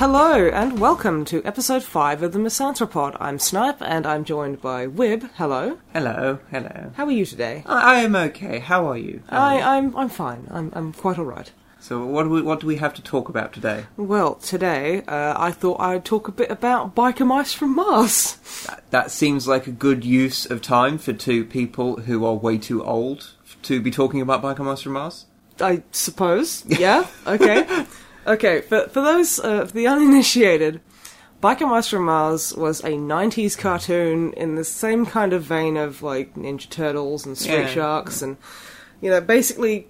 Hello, and welcome to episode 5 of the Misanthropod. I'm Snipe, and I'm joined by Wib. Hello. Hello, hello. How are you today? I, I am okay. How are you? I, I'm, I'm fine. I'm, I'm quite alright. So, what do we what do we have to talk about today? Well, today, uh, I thought I'd talk a bit about biker mice from Mars. That, that seems like a good use of time for two people who are way too old to be talking about Biker Mice from Mars. I suppose. Yeah? Okay. okay, for, for those, uh, for the uninitiated, Biker Mice from Mars was a 90s cartoon in the same kind of vein of, like, Ninja Turtles and Street Yeah. Sharks and, you know, basically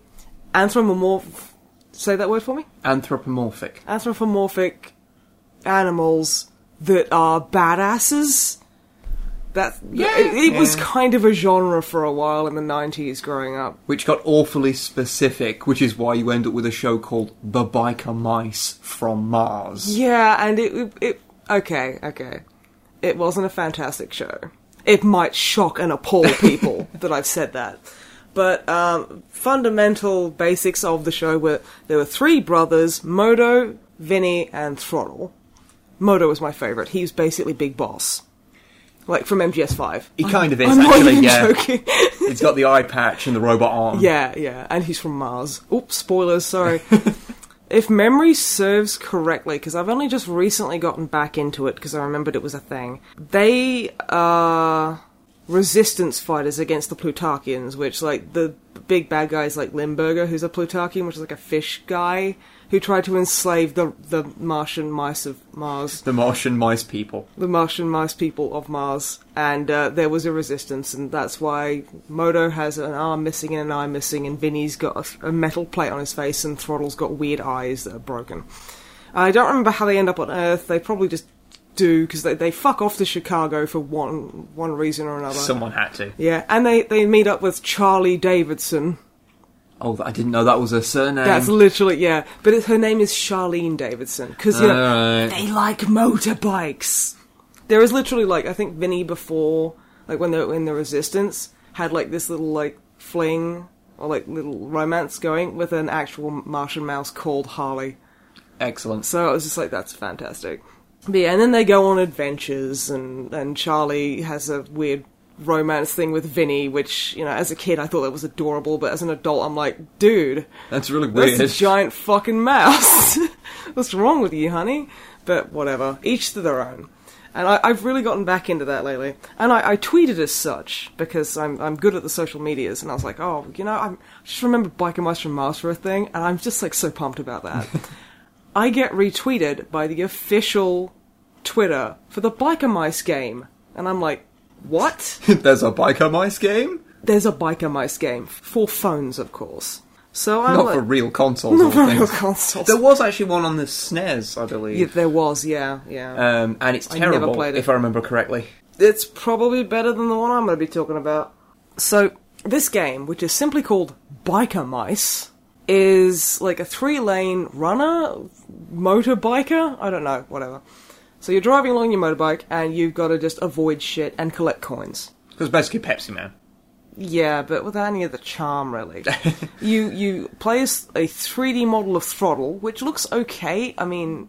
anthropomorph... Say that word for me? Anthropomorphic. Anthropomorphic animals that are badasses. That Yeah, it, it was kind of a genre for a while in the 90s growing up. Which got awfully specific, which is why you end up with a show called The Biker Mice from Mars. Yeah, and it, it, it okay, okay. It wasn't a fantastic show. It might shock and appall people that I've said that. But um, fundamental basics of the show were there were three brothers: Modo, Vinny, and Throttle. Modo was my favorite. He was basically Big Boss, like from MGS5. He kind of is, I'm not actually, even yeah. joking. He's got the eye patch and the robot arm. Yeah, yeah, and he's from Mars. Oops, spoilers, sorry. if memory serves correctly, because I've only just recently gotten back into it because I remembered it was a thing, they are resistance fighters against the Plutarchians, which, like, the big bad guys like Limburger, who's a Plutarchian, which is like a fish guy who tried to enslave the, the Martian mice of Mars The Martian mice people. the Martian mice people of Mars, and uh, there was a resistance, and that's why Modo has an arm missing and an eye missing, and Vinny's got a, a metal plate on his face, and Throttle's got weird eyes that are broken. I don't remember how they end up on Earth. They probably just do because they, they fuck off to Chicago for one one reason or another. Someone had to. yeah, and they they meet up with Charlie Davidson. Oh, I didn't know that was a surname. That's literally yeah, but it, her name is Charlene Davidson because you know Alright. they like motorbikes. There is literally like I think Vinny before, like when they were in the Resistance, had like this little like fling or like little romance going with an actual Martian mouse called Harley. Excellent. So I was just like, that's fantastic. But yeah, and then they go on adventures, and and Charlie has a weird romance thing with Vinny, which you know, as a kid I thought that was adorable, but as an adult I'm like, dude, That's really weird. that's a giant fucking mouse. What's wrong with you, honey? But whatever. Each to their own. And I, I've really gotten back into that lately. And I, I tweeted as such because I'm I'm good at the social medias, and I was like, oh, you know, I'm, I just remembered Biker Mice from Mars for a thing, and I'm just like so pumped about that. I get retweeted by the official Twitter for the Biker Mice game, and I'm like, what? There's a Biker Mice game? There's a Biker Mice game for phones, of course. So I'm Not like, for real consoles not or for real consoles. There was actually one on the SNES, I believe. Yeah, there was, yeah, yeah. Um, and it's I never terrible, played it. if I remember correctly. it's probably better than the one I'm going to be talking about. So, this game, which is simply called Biker Mice, is like a three lane runner, motorbiker? I don't know, whatever. So you're driving along your motorbike and you've got to just avoid shit and collect coins. Because basically Pepsi Man. Yeah, but without any of the charm, really. you you play as a 3D model of Throttle, which looks okay. I mean,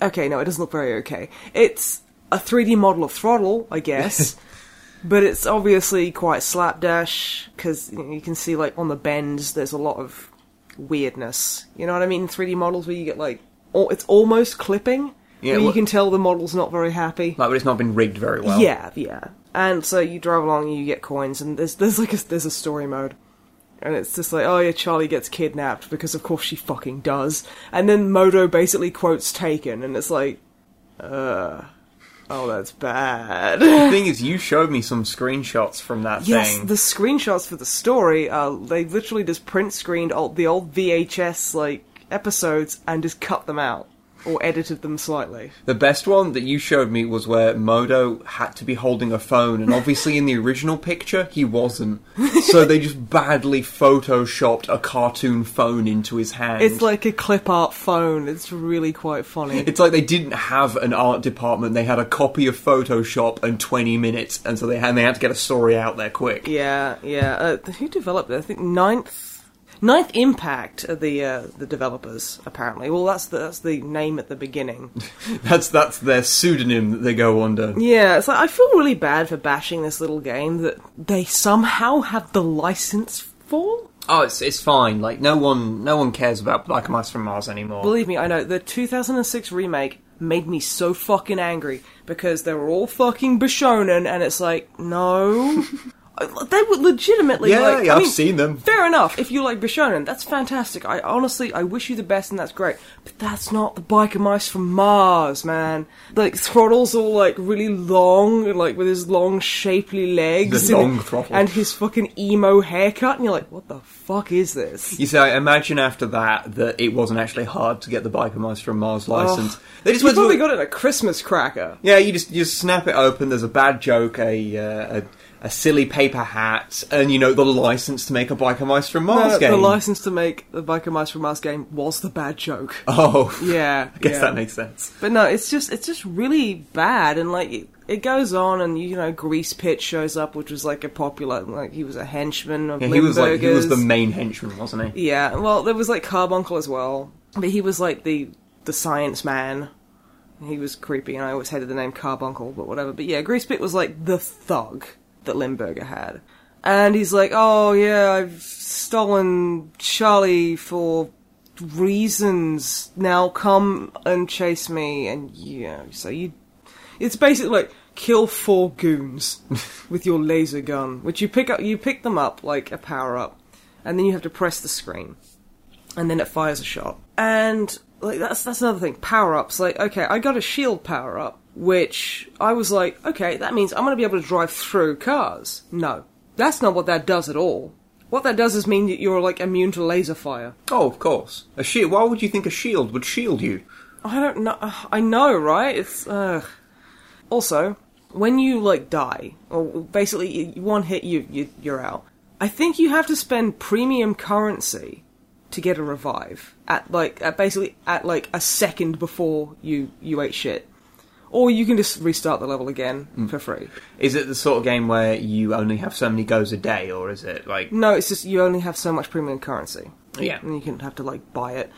okay, no, it doesn't look very okay. It's a 3D model of Throttle, I guess, but it's obviously quite slapdash because you, know, you can see like on the bends there's a lot of weirdness. You know what I mean? 3D models where you get like it's almost clipping. Yeah, where you can tell the model's not very happy. Like, but it's not been rigged very well. Yeah, yeah. And so you drive along and you get coins, and there's there's like a, there's a story mode, and it's just like, oh yeah, Charlie gets kidnapped because of course she fucking does, and then Modo basically quotes Taken, and it's like, uh, oh that's bad. The thing is, you showed me some screenshots from that yes, thing. the screenshots for the story, uh, they literally just print screened all, the old VHS like episodes and just cut them out. or edited them slightly. The best one that you showed me was where Modo had to be holding a phone, and obviously in the original picture he wasn't. So they just badly photoshopped a cartoon phone into his hand. It's like a clip art phone. It's really quite funny. It's like they didn't have an art department. They had a copy of Photoshop and 20 minutes, and so they had, they had to get a story out there quick. Yeah, yeah. Uh, who developed it? I think Ninth. Ninth Impact are the uh, the developers apparently. Well, that's the, that's the name at the beginning. That's that's their pseudonym that they go under. Yeah, it's like I feel really bad for bashing this little game that they somehow have the license for. Oh, it's it's fine. Like no one no one cares about Biker Mice from Mars anymore. Believe me, I know the 2006 remake made me so fucking angry because they were all fucking Bishonen, and it's like no. They were legitimately yeah, like. yeah, I I've mean, seen them. Fair enough. If you like Bishonen, that's fantastic. I honestly, I wish you the best, and that's great. But that's not the biker mice from Mars, man. Like Throttle's all like really long, like with his long, shapely legs, The and, long Throttle. and his fucking emo haircut, and you're like, what the fuck is this? You see, I imagine after that that it wasn't actually hard to get the Biker Mice from Mars license. they just You went to probably a- got it at a Christmas cracker. Yeah, you just you just snap it open. There's a bad joke, a uh, a, a silly paper hat, and you know the license to make a Biker Mice from Mars No, game. the license to make the Biker Mice from Mars game was the bad joke. Oh, Yeah, I guess yeah. that makes sense. But no, it's just it's just really bad, and like it, it goes on, and you know, Grease Pit shows up, which was like a popular, like he was a henchman of Yeah, he was like he was the main henchman, wasn't he? yeah. Well, there was like Carbuncle as well, but he was like the the science man. He was creepy, and I always hated the name Carbuncle, but whatever. But yeah, Grease Pit was like the thug that Limburger had. And he's like, oh yeah, I've stolen Charlie for reasons. Now come and chase me. And yeah, so you. It's basically like kill four goons with your laser gun, which you pick up. You pick them up like a power up, and then you have to press the screen, and then it fires a shot. And like that's that's another thing. Power ups. Like okay, I got a shield power up, which I was like, okay, that means I'm going to be able to drive through cars. No, that's not what that does at all. What that does is mean that you're like immune to laser fire. Oh, of course. A shield. Why would you think a shield would shield you? I don't know. I know, right? It's uh. Also, when you like die, or basically you- one hit, you, you you're out. I think you have to spend premium currency to get a revive at like at basically at like a second before you you ate shit, or you can just restart the level again mm. for free. Is it the sort of game where you only have so many goes a day, or is it like No, it's just you only have so much premium currency. yeah? and you can have to like buy it.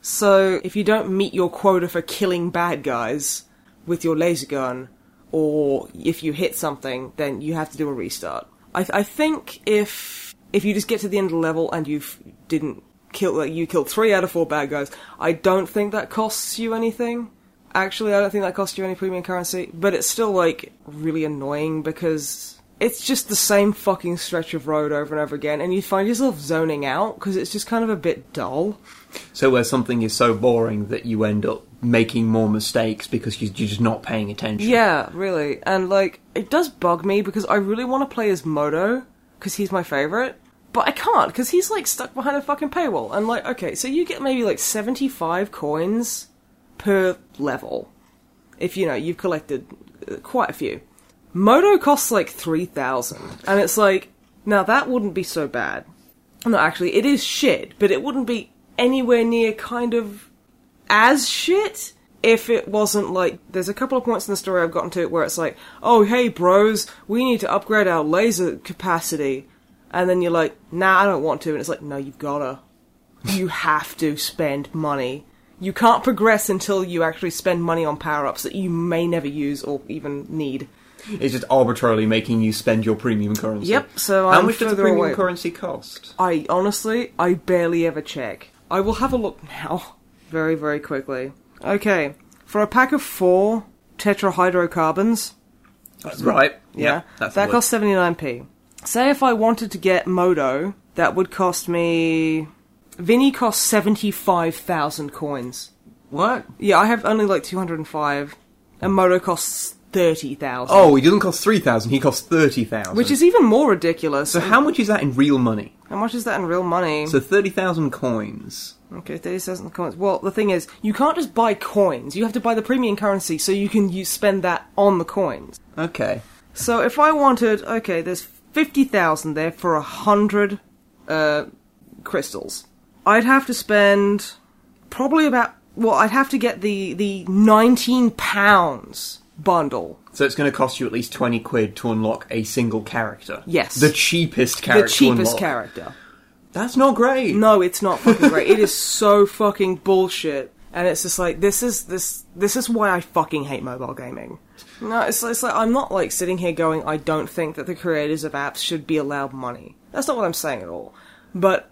So if you don't meet your quota for killing bad guys with your laser gun, or if you hit something, then you have to do a restart. I, I think if if you just get to the end of the level and you didn't kill, like you killed three out of four bad guys, I don't think that costs you anything. Actually, I don't think that costs you any premium currency, but it's still like really annoying because it's just the same fucking stretch of road over and over again, and you find yourself zoning out because it's just kind of a bit dull. So where something is so boring that you end up making more mistakes because you- you're just not paying attention. Yeah, really. And like, it does bug me because I really want to play as Modo because he's my favorite, but I can't because he's like stuck behind a fucking paywall. And like, okay, so you get maybe like 75 coins per level if you know you've collected uh, quite a few. Modo costs like 3,000, and it's like, now that wouldn't be so bad. No, actually, it is shit, but it wouldn't be anywhere near kind of as shit if it wasn't like there's a couple of points in the story I've gotten to where it's like, oh hey bros, we need to upgrade our laser capacity, and then you're like, nah, I don't want to, and it's like, no, you've gotta, you have to spend money. You can't progress until you actually spend money on power ups that you may never use or even need. It's just arbitrarily making you spend your premium currency. Yep, so How I'm much does the premium away. currency cost? I honestly, I barely ever check. I will have a look now, very, very quickly. Okay, for a pack of four tetrahydrocarbons, Right. yeah, that's that costs 79p. Say if I wanted to get Modo, that would cost me. Vinny costs 75,000 coins. What? Yeah, I have only like 205, and Modo costs thirty thousand. Oh, he doesn't cost three thousand. He costs thirty thousand. which is even more ridiculous. so. How much is that in real money? How much is that in real money? So thirty thousand coins. okay, thirty thousand coins. Well, the thing is, you can't just buy coins. You have to buy the premium currency so you can use, spend that on the coins. Okay. So if I wanted, okay, there's fifty thousand there for a hundred uh, crystals. I'd have to spend probably about well, I'd have to get the the nineteen pounds bundle. So it's going to cost you at least twenty quid to unlock a single character. Yes. The cheapest character. the cheapest character. That's not great. No, it's not fucking great. it is so fucking bullshit. And it's just like this is this this is why I fucking hate mobile gaming. No, it's, it's like I'm not like sitting here going I don't think that the creators of apps should be allowed money. That's not what I'm saying at all. But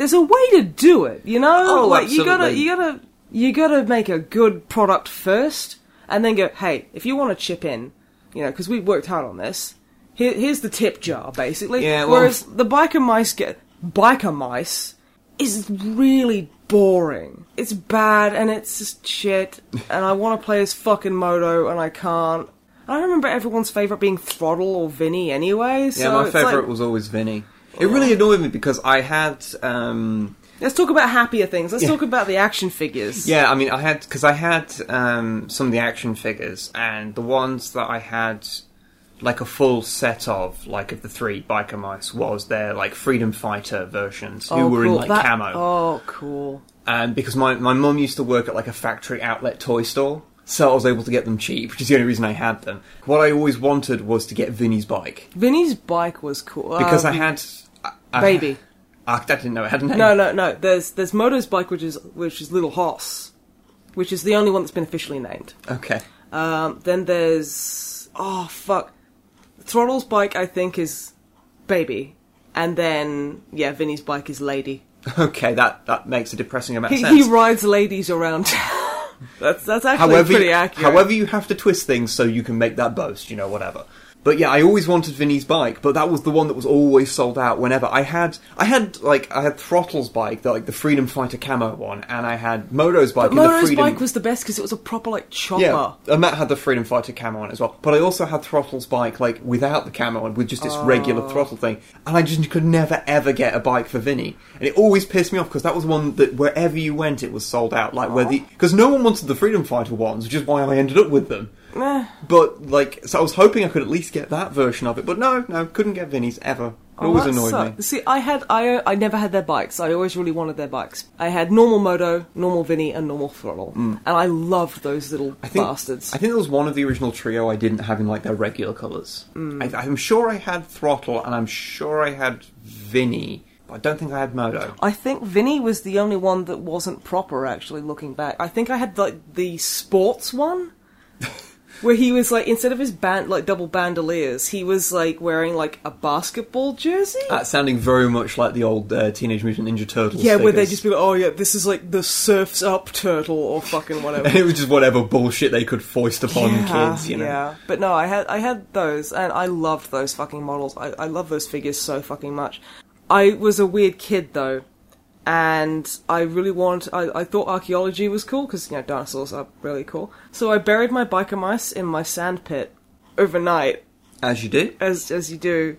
there's a way to do it, you know? Oh, like you gotta you gotta you gotta make a good product first and then go, "Hey, if you want to chip in, you know, because we worked hard on this. Here, here's the tip jar, basically. Yeah, well- Whereas the biker mice get biker mice is really boring. It's bad and it's just shit. and I want to play as fucking Modo and I can't. I remember everyone's favorite being Throttle or Vinny anyway. Yeah, my favorite like- was always Vinny. It really annoyed me because I had. um Let's talk about happier things. Let's Yeah. talk about the action figures. Yeah, I mean, I had because I had um, some of the action figures, and the ones that I had like a full set of, like of the three biker mice, was their like freedom fighter versions who Oh, were in cool. like That- camo. Oh, cool. And because my my mum used to work at like a factory outlet toy store. So I was able to get them cheap, which is the only reason I had them. What I always wanted was to get Vinny's bike Vinny's bike was cool. because Um, I had I, I- Baby. I, didn't know it had a name. No, no, no. There's there's Modo's bike, which is which is Little Hoss, which is the only one that's been officially named. Okay. Um, then there's oh fuck, Throttle's bike I think is Baby, and then yeah, Vinny's bike is Lady. Okay, that that makes a depressing amount of He, sense. he rides ladies around. that's that's actually however, pretty accurate. however you have to twist things so you can make that boast, you know, whatever. But yeah, I always wanted Vinny's bike, but that was the one that was always sold out whenever I had. I had like I had Throttle's bike, the, like the Freedom Fighter camo one, and I had Modo's bike. but and the Modo's Freedom... bike was the best because it was a proper like chopper. Yeah, and Matt had the Freedom Fighter camo on as well. But I also had Throttle's bike, like without the camo on, with just this Oh. regular throttle thing. And I just could never ever get a bike for Vinny, and it always pissed me off because that was one that wherever you went, it was sold out. Like where the because no one wanted the Freedom Fighter ones, which is why I ended up with them. Meh. But like, so I was hoping I could at least get that version of it, but no, no, couldn't get Vinnie's ever. It Oh, always annoyed sucked. me. See, I had I I never had their bikes. I always really wanted their bikes. I had normal Modo, normal Vinnie, and normal throttle, and I loved those little Mm. I think, bastards. I think there was one of the original trio I didn't have in like their regular colours. Mm. I, I'm sure I had Throttle and I'm sure I had Vinnie. but I don't think I had Modo. I think Vinny was the only one that wasn't proper. Actually, looking back, I think I had like the sports one, where he was like instead of his band like double bandoliers, he was like wearing like a basketball jersey. That's sounding very much like the old uh, Teenage Mutant Ninja Turtles. yeah, where they figures. just be like, oh yeah, this is like the surfs up turtle or fucking whatever. And it was just whatever bullshit they could foist upon yeah, kids, you know. Yeah, but no, I had I had those, and I loved those fucking models. I, I love those figures so fucking much. I was a weird kid though, and I really wanted. I, I thought archaeology was cool because you know dinosaurs are really cool. So I buried my biker mice in my sand pit overnight, As you do. as as you do.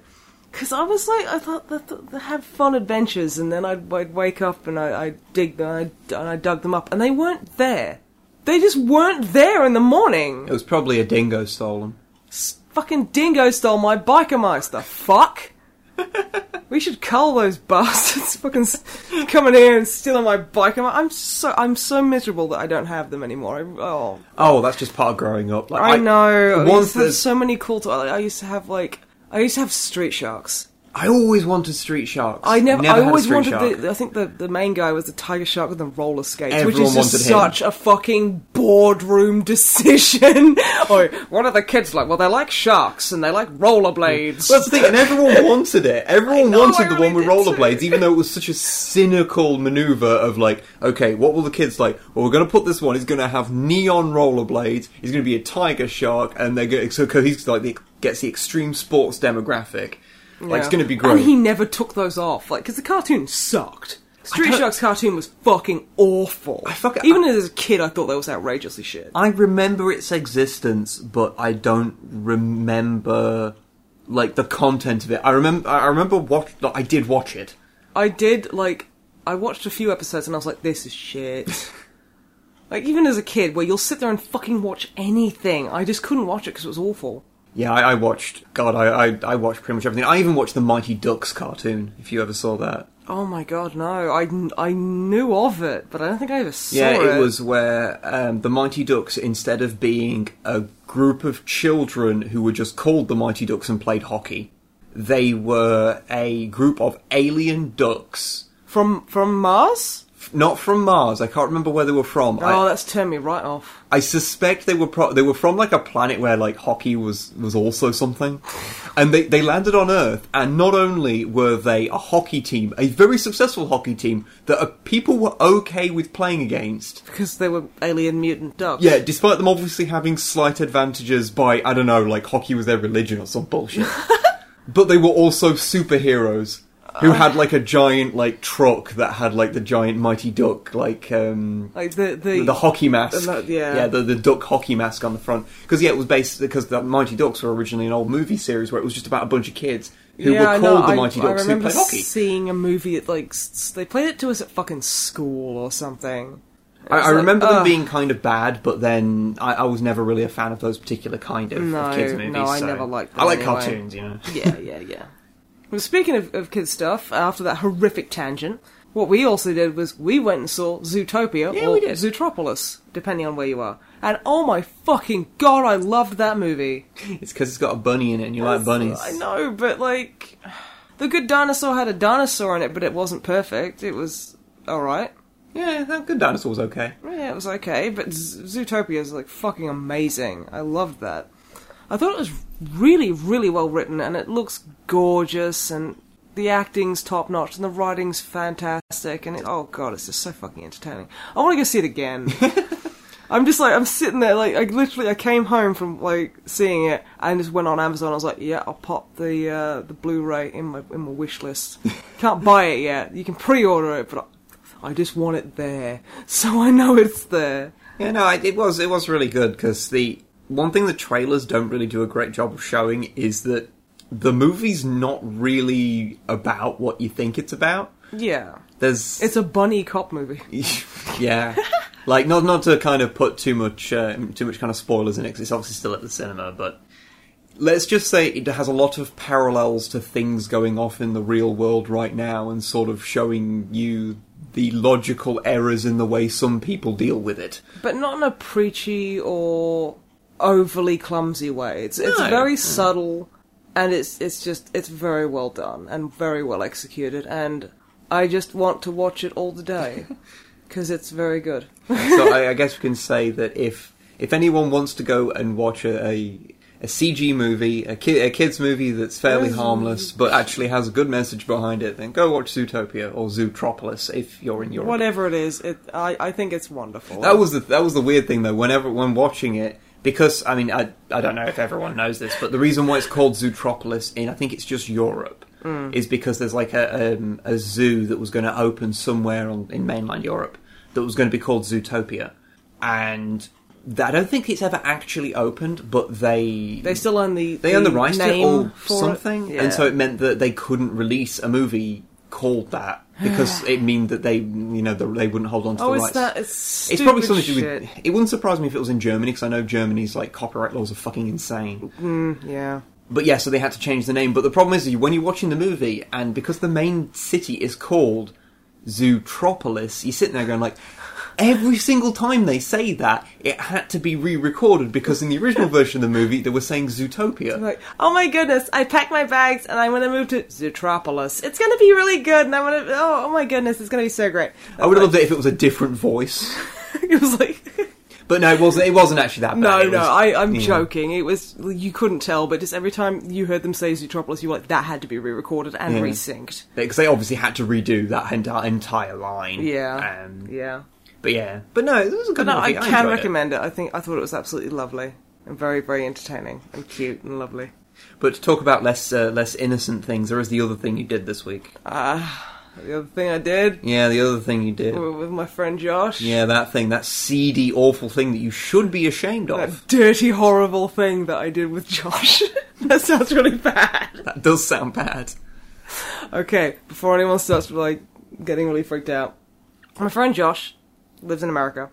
Because I was like, I thought that that- they have fun adventures, and then I'd, I'd wake up and I, I'd dig them, and I, and I dug them up, and they weren't there. They just weren't there in the morning. It was probably a dingo stolen. S- fucking dingo stole my biker mice. The fuck? We should cull those bastards. fucking coming here and stealing my biker mice. I'm so I'm so miserable that I don't have them anymore. I, oh, Oh, that's just part of growing up. Like, I, know. Once used to have there's- so many cool. To- I used to have like I used to have street sharks. I always wanted Street Sharks. I never. had I always wanted Shark. the. I think the the main guy was the tiger shark with the roller skates, which is just him. such a fucking boardroom decision. or what are the kids like? Well, they like sharks and they like rollerblades. That's the thing, and everyone wanted it. Everyone know, wanted I the really one with rollerblades, even though it was such a cynical maneuver of like, okay, what will the kids like? Well, we're going to put this one. He's going to have neon rollerblades. He's going to be a tiger shark, and they're going so he's like the, gets the extreme sports demographic. Like it's going to be great. And he never took those off, like because the cartoon sucked. Street Sharks cartoon was fucking awful. I fuck- Even as a kid, I thought that was outrageously shit. I remember its existence, but I don't remember like the content of it. I remember. I remember watch. like, I did watch it. I did like I watched a few episodes and I was like, this is shit. like even as a kid, where you'll sit there and fucking watch anything, I just couldn't watch it because it was awful. Yeah, I, I watched. God, I, I I watched pretty much everything. I even watched the Mighty Ducks cartoon. If you ever saw that. Oh my god, no! I, I knew of it, but I don't think I ever saw Yeah, it. Yeah, it was where um, the Mighty Ducks, instead of being a group of children who were just called the Mighty Ducks and played hockey, they were a group of alien ducks. from from Mars. Not from Mars. I can't remember where they were from. Oh, I, that's turned me right off. I suspect they were pro- they were from like a planet where like hockey was was also something, and they they landed on Earth. And not only were they a hockey team, a very successful hockey team that uh, people were okay with playing against. Because they were alien mutant ducks. Yeah, despite them obviously having slight advantages by I don't know, like hockey was their religion or some bullshit. but they were also superheroes who had like a giant like truck that had like the giant mighty duck like um Like the the, the hockey mask. the- yeah. the, the duck hockey mask on the front. Because yeah, it was based because the Mighty Ducks were originally an old movie series where it was just about a bunch of kids who yeah, were called the Mighty I Ducks who remember played hockey. seeing a movie at like s- they played it to us at fucking school or something. I, I like, remember them being kind of bad, but then I, I was never really a fan of those particular kind of, of No, kids no. I so- never liked I like anyway. cartoons, you know. yeah, yeah, yeah. Well, speaking of, of kids stuff, after that horrific tangent, what we also did was we went and saw Zootopia Yeah, or we did. Zootropolis, depending on where you are. And oh my fucking god, I loved that movie. It's because it's got a bunny in it, and you like bunnies. I know, but like, the Good Dinosaur had a dinosaur in it, but it wasn't perfect. It was all right. Yeah, that Good Dinosaur was okay. Yeah, it was okay, but Z- Zootopia is like fucking amazing. I loved that. I thought it was really, really well written, and it looks gorgeous, and the acting's top notch, and the writing's fantastic, and it, oh god, it's just so fucking entertaining. I want to go see it again. I'm just like I'm sitting there, like I literally I came home from like seeing it, and just went on Amazon. I was like, yeah, I'll pop the uh, the Blu-ray in my in my wish list. Can't buy it yet. You can pre-order it, but I, I just want it there, so I know it's there. Yeah, no, it, it was it was really good because the one thing the trailers don't really do a great job of showing is that the movie's not really about what you think it's about. Yeah, There's it's a bunny cop movie. yeah, like not not to kind of put too much uh, too much kind of spoilers in it 'cause it's obviously still at the cinema, but let's just say it has a lot of parallels to things going off in the real world right now, and sort of showing you the logical errors in the way some people deal with it. but not in a preachy or overly clumsy way. It's it's No. very hmm. subtle, and it's it's just it's very well done and very well executed, and I just want to watch it all the day because it's very good. so I, I guess we can say that if if anyone wants to go and watch a a, a CG movie, a, ki- a kids movie that's fairly Yes. harmless but actually has a good message behind it, then go watch Zootopia or Zootropolis if you're in Europe. Whatever it is, it I, I think it's wonderful. That was the that was the weird thing though. Whenever when watching it, because I mean I I don't know if everyone knows this, but the reason why it's called Zootropolis in I think it's just Europe is because there's like a um, a zoo that was going to open somewhere on, in mainland Europe that was going to be called Zootopia, and I don't think it's ever actually opened, but they they still own the they own the rights to it or something, It. and so it meant that they couldn't release a movie called that because it meant that they you know they wouldn't hold on to oh, the rights. that it's probably something to do shit. with. It wouldn't surprise me if it was in Germany because I know Germany's like copyright laws are fucking insane. Mm, yeah. But yeah, so they had to change the name. But the problem is, when you're watching the movie, and because the main city is called Zootropolis, you're sitting there going like, every single time they say that, it had to be re-recorded because in the original version of the movie they were saying Zootopia. Like, oh my goodness, I packed my bags and I'm gonna move to Zootropolis. It's gonna be really good, and I'm gonna, oh, oh my goodness, it's gonna be so great. I would have loved it if it was a different voice, it was like, but no, it wasn't. It wasn't actually that bad. no, It no, I, I'm yeah. joking. It was, you couldn't tell, but just every time you heard them say Zootropolis, you were like, that had to be re-recorded and Yeah. resynced. because they obviously had to redo that entire entire line. Yeah, Um, yeah. But yeah, but no, it was a good But no, I movie. can enjoyed it. recommend it. I think I thought it was absolutely lovely and very, very entertaining and cute and lovely. But to talk about less uh, less innocent things, there is the other thing you did this week. Uh, the other thing I did Yeah, the other thing you did. with my friend Josh. Yeah, that thing, that seedy, awful thing that you should be ashamed That of. dirty, horrible thing that I did with Josh. that sounds really bad. That does sound bad. Okay, before anyone starts like getting really freaked out, my friend Josh lives in America,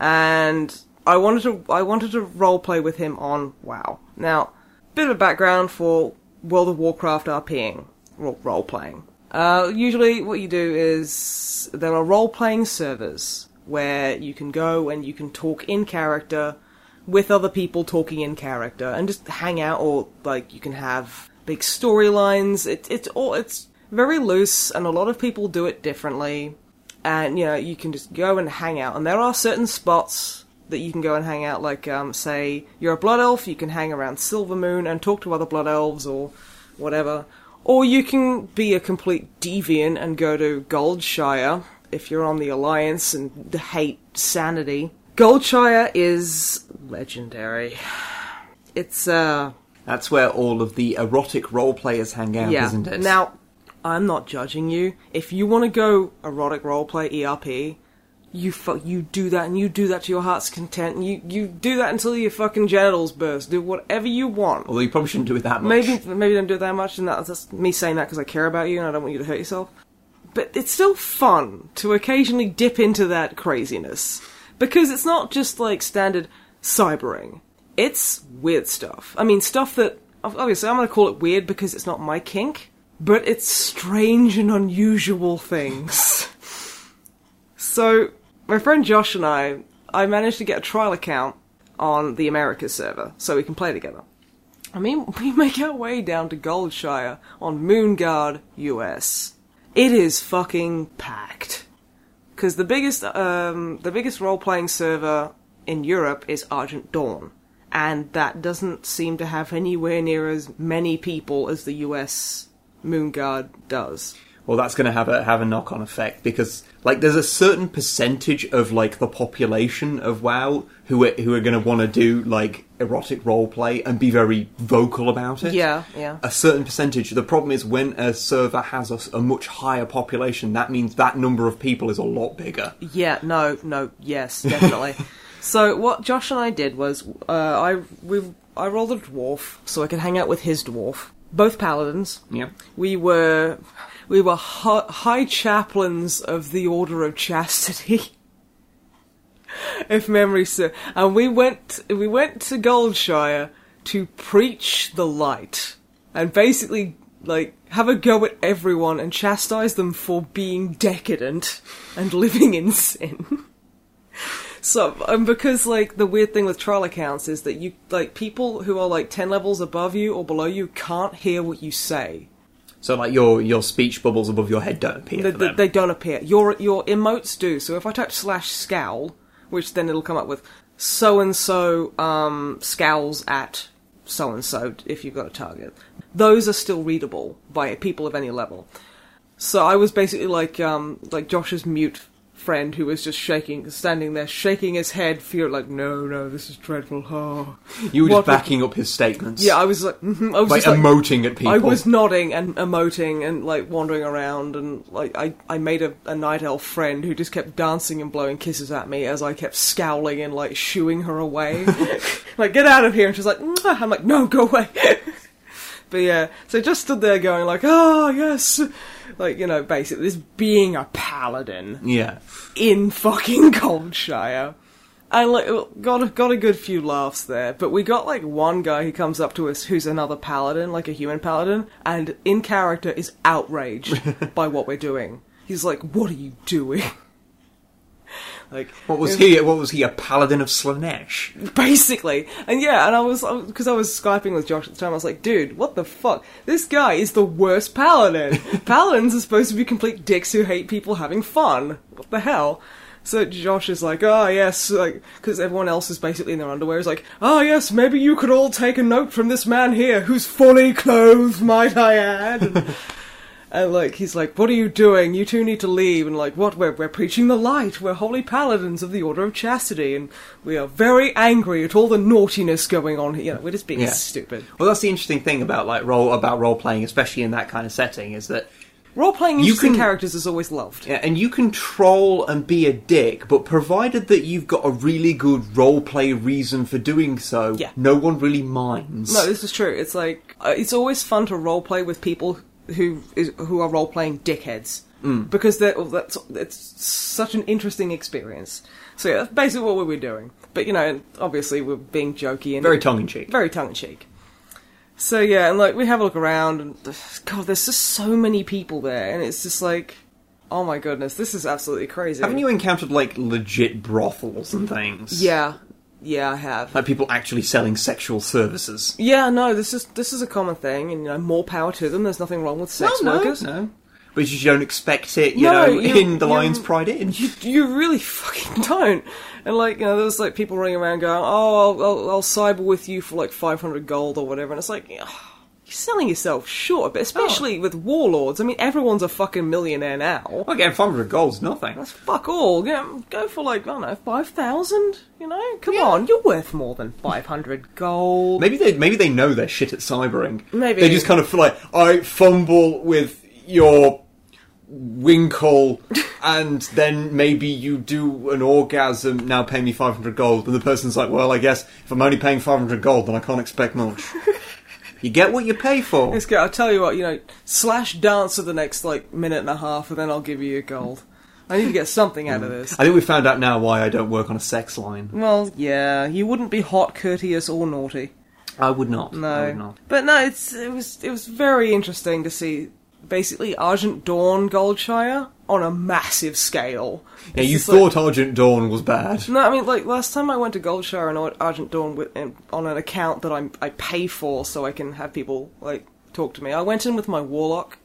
and I wanted to I wanted to role play with him on WoW. Now, bit of a background for World of Warcraft RPing ro- role playing. Uh, usually, what you do is there are role playing servers where you can go and you can talk in character with other people talking in character and just hang out, or like you can have big storylines. It, it's all it's very loose, and a lot of people do it differently. And you know, you can just go and hang out, and there are certain spots that you can go and hang out. Like, um, say you're a blood elf, you can hang around Silvermoon and talk to other blood elves or whatever. Or you can be a complete deviant and go to Goldshire if you're on the Alliance and hate sanity. Goldshire is legendary. It's uh That's where all of the erotic role players hang out, yeah. isn't it? Now, I'm not judging you. If you want to go erotic roleplay ERP, you fu- you do that and you do that to your heart's content. And you you do that until your fucking genitals burst. Do whatever you want. although you probably shouldn't do it that much. Maybe maybe don't do it that much, and that's just me saying that because I care about you and I don't want you to hurt yourself. But it's still fun to occasionally dip into that craziness because it's not just like standard cybering. It's weird stuff. I mean, stuff that obviously I'm going to call it weird because it's not my kink, but it's strange and unusual things. so my friend Josh and I, I managed to get a trial account on the Americas server so we can play together. I mean, we make our way down to Goldshire on Moonguard, US. It is fucking packed. Because the biggest, um, the biggest role-playing server in Europe is Argent Dawn, and that doesn't seem to have anywhere near as many people as the US Moonguard does. well, that's going to have a have a knock on effect because like there's a certain percentage of like the population of WoW who are, who are going to want to do like erotic role play and be very vocal about it. Yeah, yeah. A certain percentage. The problem is when a server has a much higher population, that means that number of people is a lot bigger. Yeah, no, no, yes, definitely. so what Josh and I did was uh, I we I rolled a dwarf so I could hang out with his dwarf. Both paladins. Yeah. We were we were hi- high chaplains of the Order of Chastity. if memory serves, and we went we went to Goldshire to preach the light and basically like have a go at everyone and chastise them for being decadent and living in sin. So, um, because like the weird thing with trial accounts is that you like people who are like ten levels above you or below you can't hear what you say. So like your your speech bubbles above your head don't appear. They, for they, them. they don't appear. Your your emotes do. So if I type slash scowl, which then it'll come up with so and so um scowls at so and so if you've got a target. Those are still readable by people of any level. So I was basically like um like Josh's mute friend who was just shaking, standing there shaking his head, fear like no no this is dreadful. Oh. you were What just backing up his statements. Yeah, I was like, mhm, I was by just like, emoting at people. I was nodding and emoting and like wandering around and like I, I made a, a night elf friend who just kept dancing and blowing kisses at me as I kept scowling and like shooing her away. like, get out of here and she's like, "Mwah." I'm like, no, go away. but yeah, so just stood there going like, oh yes like, you know, basically this being a paladin Yeah. in fucking Goldshire. And like got a, got a good few laughs there, but we got like one guy who comes up to us who's another paladin, like a human paladin, and in character is outraged by what we're doing. He's like, "What are you doing?" Like, What was he? What was he? A paladin of Slaanesh? basically. And yeah, and I was because I was skyping with Josh at the time. I was like, "Dude, what the fuck? This guy is the worst paladin. Paladins are supposed to be complete dicks who hate people having fun. What the hell?" So Josh is like, "Oh yes," like because everyone else is basically in their underwear. He's like, "Oh yes, maybe you could all take a note from this man here, who's fully clothed, might I add." And, and like he's like, "What are you doing? You two need to leave." And like, "What? We're we're preaching the light. We're holy paladins of the Order of Chastity, and we are very angry at all the naughtiness going on here. You know, we're just being Yeah. stupid." Well, that's the interesting thing about like role about role playing, especially in that kind of setting, is that Role playing You interesting can- characters is always loved. Yeah, and you can troll and be a dick, but provided that you've got a really good role play reason for doing so, Yeah. no one really minds. No, this is true. It's like uh, it's always fun to role play with people who is, who are role playing dickheads hmm. because they're, well, that's it's such an interesting experience. So yeah, that's basically what we were doing. But you know, obviously we're being jokey and Very tongue in cheek. very tongue in cheek. So yeah, and like we have a look around, and God, there's just so many people there, and it's just like, oh my goodness, this is absolutely crazy. Haven't you encountered like legit brothels and things? Yeah, yeah, I have. Like people actually selling sexual services. Yeah, no, this is this is a common thing, and you know, more power to them. There's nothing wrong with sex no, workers. no. But you don't expect it, you No, know, you- in the you- Lion's Pride Inn. You, you really fucking don't. And like, you know, there was like people running around going, "Oh, I'll, I'll, I'll cyber with you for like 500 gold or whatever," and it's like. ugh, You're selling yourself short, but oh. especially with warlords. I mean, everyone's a fucking millionaire now. Well, again, 500 gold's nothing. That's fuck all. Yeah, go for like, I don't know, 5,000? You know? Come on, you're worth more than 500 gold. Maybe they maybe they know they're shit at cybering. Maybe. they just kind of feel like I fumble with your winkle, and then maybe you do an orgasm. Now pay me five hundred gold, and the person's like, "Well, I guess if I'm only paying five hundred gold, then I can't expect much." you get what you pay for. It's good. I'll tell you what, you know, slash dance for the next like minute and a half, and then I'll give you your gold. I need to get something out of mm. this. I think we found out now why I don't work on a sex line. Well, yeah, you wouldn't be hot, courteous, or naughty. I would not. No, I would not. but no, it's it was it was very interesting to see basically Argent Dawn Goldshire on a massive scale. Yeah, you just like- thought Argent Dawn was bad. No, I mean, like last time I went to Goldshire and Ar- Argent Dawn with, in, on an account that I I pay for so I can have people like talk to me. I went in with my warlock,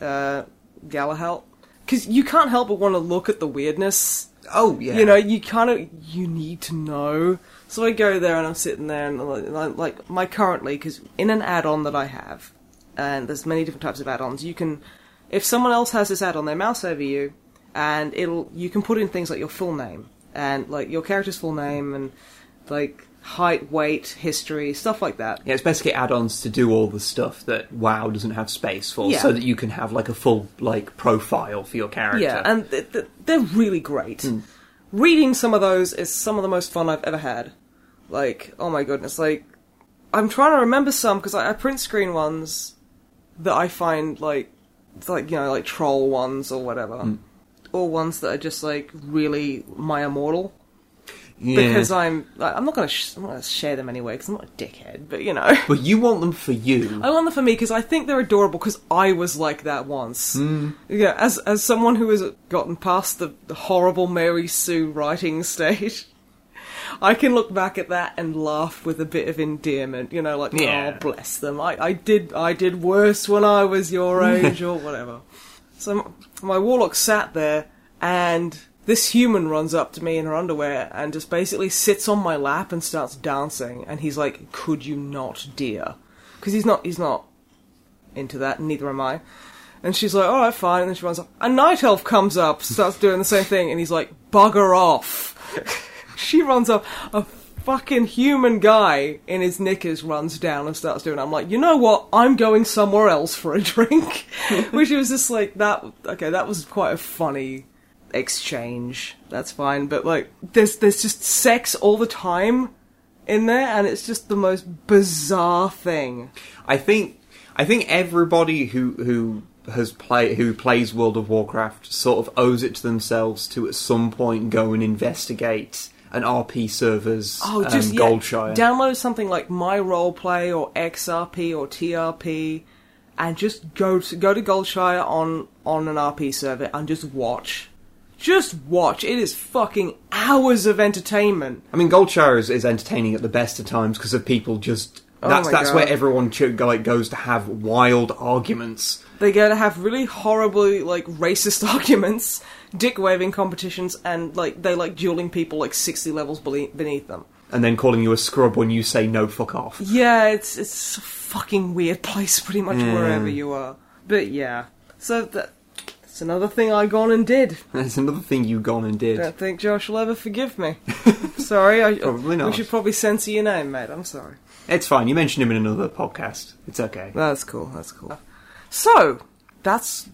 uh, Galahalt, because you can't help but want to look at the weirdness. Oh yeah. You know, you kind of you need to know. So I go there and I'm sitting there and like, like- like my currently because in an add-on that I have, and there's many different types of add-ons. You can, if someone else has this ad on their mouse over you, and it'll you can put in things like your full name and like your character's full name and like height, weight, history, stuff like that. Yeah, it's basically add-ons to do all the stuff that WoW doesn't have space for, Yeah. so that you can have like a full like profile for your character. Yeah, and th- th- they're really great. Hmm. Reading some of those is some of the most fun I've ever had. Like, oh my goodness, like I'm trying to remember some because I, I print screen ones that I find like, like you know, like troll ones or whatever, hmm. or ones that are just like really my immortal. Yeah. Because I'm, like, I'm not gonna, sh- I'm not gonna share them anyway because I'm not a dickhead. But you know, but you want them for you. I want them for me because I think they're adorable because I was like that once. Hmm. Yeah, as as someone who has gotten past the, the horrible Mary Sue writing stage, I can look back at that and laugh with a bit of endearment. You know, like oh, Yeah. oh bless them. I, I did I did worse when I was your age or whatever. So my warlock sat there and. This human runs up to me in her underwear and just basically sits on my lap and starts dancing. And he's like, "Could you not, dear?" Because he's not. He's not into that, and neither am I. And she's like, alright, fine. And then she runs off. A night elf comes up, starts doing the same thing, and he's like, bugger off. she runs off. A fucking human guy in his knickers runs down and starts doing it. I'm like, you know what? I'm going somewhere else for a drink. Which was just like, that, okay, that was quite a funny exchange. That's fine. But like, there's, there's just sex all the time in there, and it's just the most bizarre thing. I think I think everybody who who has play who plays World of Warcraft sort of owes it to themselves to at some point go and investigate an RP servers Oh, um, yeah, Goldshire. download something like My Roleplay or XRP or TRP, and just go to go to Goldshire on on an RP server and just watch. Just watch. It is fucking hours of entertainment. I mean, Goldshire is, is entertaining at the best of times because of people just. Oh That's that's God. where everyone ch- like goes to have wild arguments. They go to have really horribly like racist arguments, dick waving competitions, and like they like dueling people like sixty levels beneath them. and then calling you a scrub when you say no fuck off. Yeah, it's it's a fucking weird place, pretty much hmm. wherever you are. But yeah, so that that's another thing I gone and did. That's another thing you gone and did. I don't think Josh will ever forgive me. sorry, I Probably We should probably censor your name, mate. I'm sorry. It's fine. You mentioned him in another podcast. It's okay. That's cool. That's cool. So that's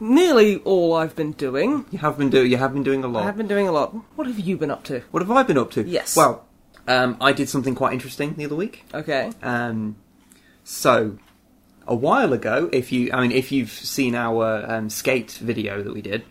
nearly all I've been doing. You have been doing. You have been doing a lot. I have been doing a lot. What have you been up to? What have I been up to? Yes. Well, um, I did something quite interesting the other week. Okay. Um, so, a while ago, if you, I mean, if you've seen our um, skate video that we did,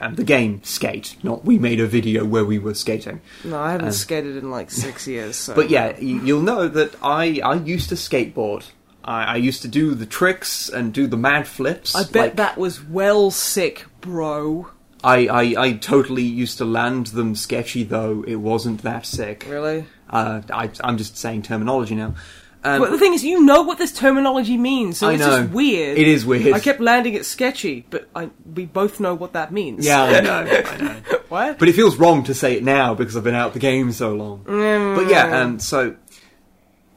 um, the game Skate, not we made a video where we were skating. No, I haven't Um, skated in like six years. So. But yeah, you, you'll know that I, I used to skateboard. I, I used to do the tricks and do the mad flips. I bet like- that was well sick, bro. I, I, I totally used to land them sketchy, though it wasn't that sick. Really? Uh, I, I'm just saying terminology now. Um, But the thing is, you know what this terminology means, so I it's know. just weird. It is weird. I kept landing it sketchy, but I we both know what that means. yeah, I know, I know. what? But it feels wrong to say it now because I've been out of the game so long. Mm. But yeah, um, so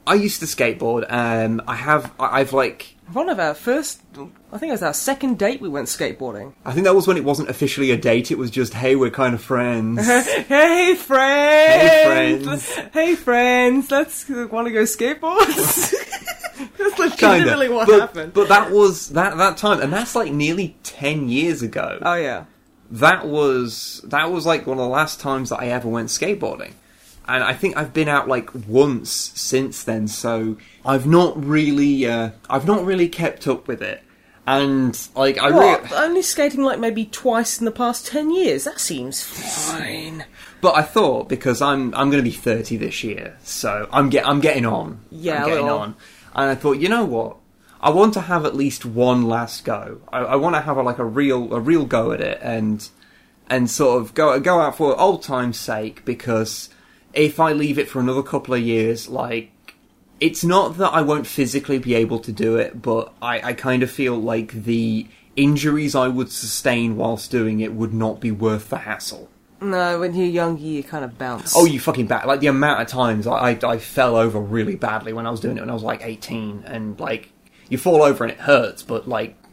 I used to skateboard. Um, I have, I- I've like, One of our first, I think it was our second date. We went skateboarding. I think that was when it wasn't officially a date. It was just, hey, we're kind of friends. hey friends! Hey, friends. Hey friends! Let's want to go skateboard. That's Kinda. what but, happened. But that was that that time, and that's like nearly ten years ago. oh yeah. that was that was like one of the last times that I ever went skateboarding. And I think I've been out like once since then, so I've not really uh, I've not really kept up with it. And like I What? really Only skating like maybe twice in the past ten years. That seems fine. but I thought because I'm I'm going to be 30 this year, so I'm get I'm getting on. Yeah, I'm getting on. And I thought, you know what? I want to have at least one last go. I, I want to have a, like a real a real go at it and and sort of go go out for old time's sake because if I leave it for another couple of years, like it's not that I won't physically be able to do it, but I, I kind of feel like the injuries I would sustain whilst doing it would not be worth the hassle. No, when you're younger, you kind of bounce. Oh, you fucking bad! Like the amount of times I, I fell over really badly when I fell over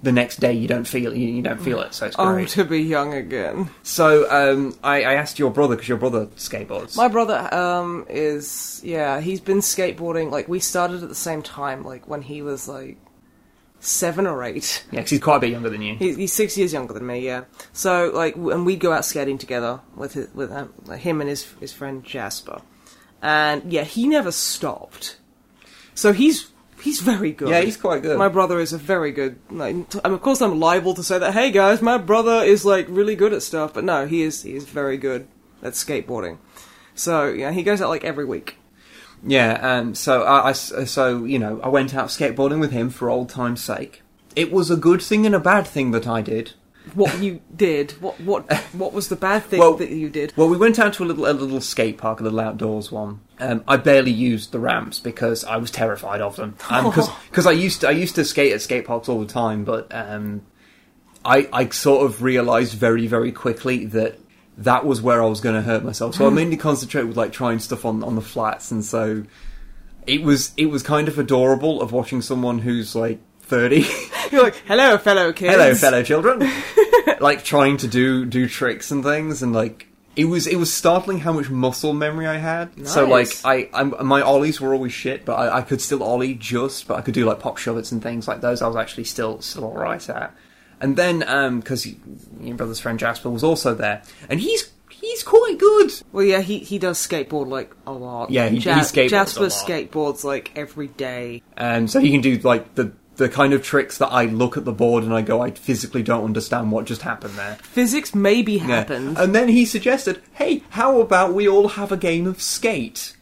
really badly when I was doing it when I was like eighteen, and like you fall over and it hurts, but like the next day you don't feel you, you don't feel it, so it's great. Oh, great. to be young again. So um, I, I asked your brother because your brother skateboards. My brother um is yeah, he's been skateboarding like we started at the same time, like when he was like seven or eight. Yeah, because he's quite a bit younger than you. He's, he's six years younger than me, yeah. So like, and we'd go out skating together with his, with um, him and his his friend Jasper, and yeah, he never stopped. So he's he's very good. Yeah, he's quite good. My brother is a very good. Like, t- I mean, of course, I'm liable to say that. Hey guys, my brother is like really good at stuff, but no, he is he is very good at skateboarding. So yeah, he goes out like every week. Yeah, and so I, I so you know I went out skateboarding with him for old time's sake. It was a good thing and a bad thing that I did. What you did? What what what was the bad thing Well- that you did? Well, we went out to a little a little skate park, a little outdoors one. Um, I barely used the ramps because I was terrified of them. Because I used to, I used to skate at skate parks all the time, but um, I I sort of realised very very quickly that that was where I was going to hurt myself. So I mainly concentrate with like trying stuff on on the flats, and so it was it was kind of adorable of watching someone who's like thirty. You're like, hello, fellow kids. hello fellow children like trying to do do tricks and things and like it was it was startling how much muscle memory i had so like i I'm, my ollies were always shit but I, I could still ollie just but i could do like pop shove-its and things like those i was actually still still all right at and then um because your brother's friend jasper was also there and he's he's quite good Well, yeah, he he does skateboard like a lot. Yeah, he- he skateboards Jasper skateboards like every day. um so he can do like the the kind of tricks that i look at the board and i go i physically don't understand what just happened there Physics maybe Yeah. And then he suggested, hey, how about we all have a game of skate?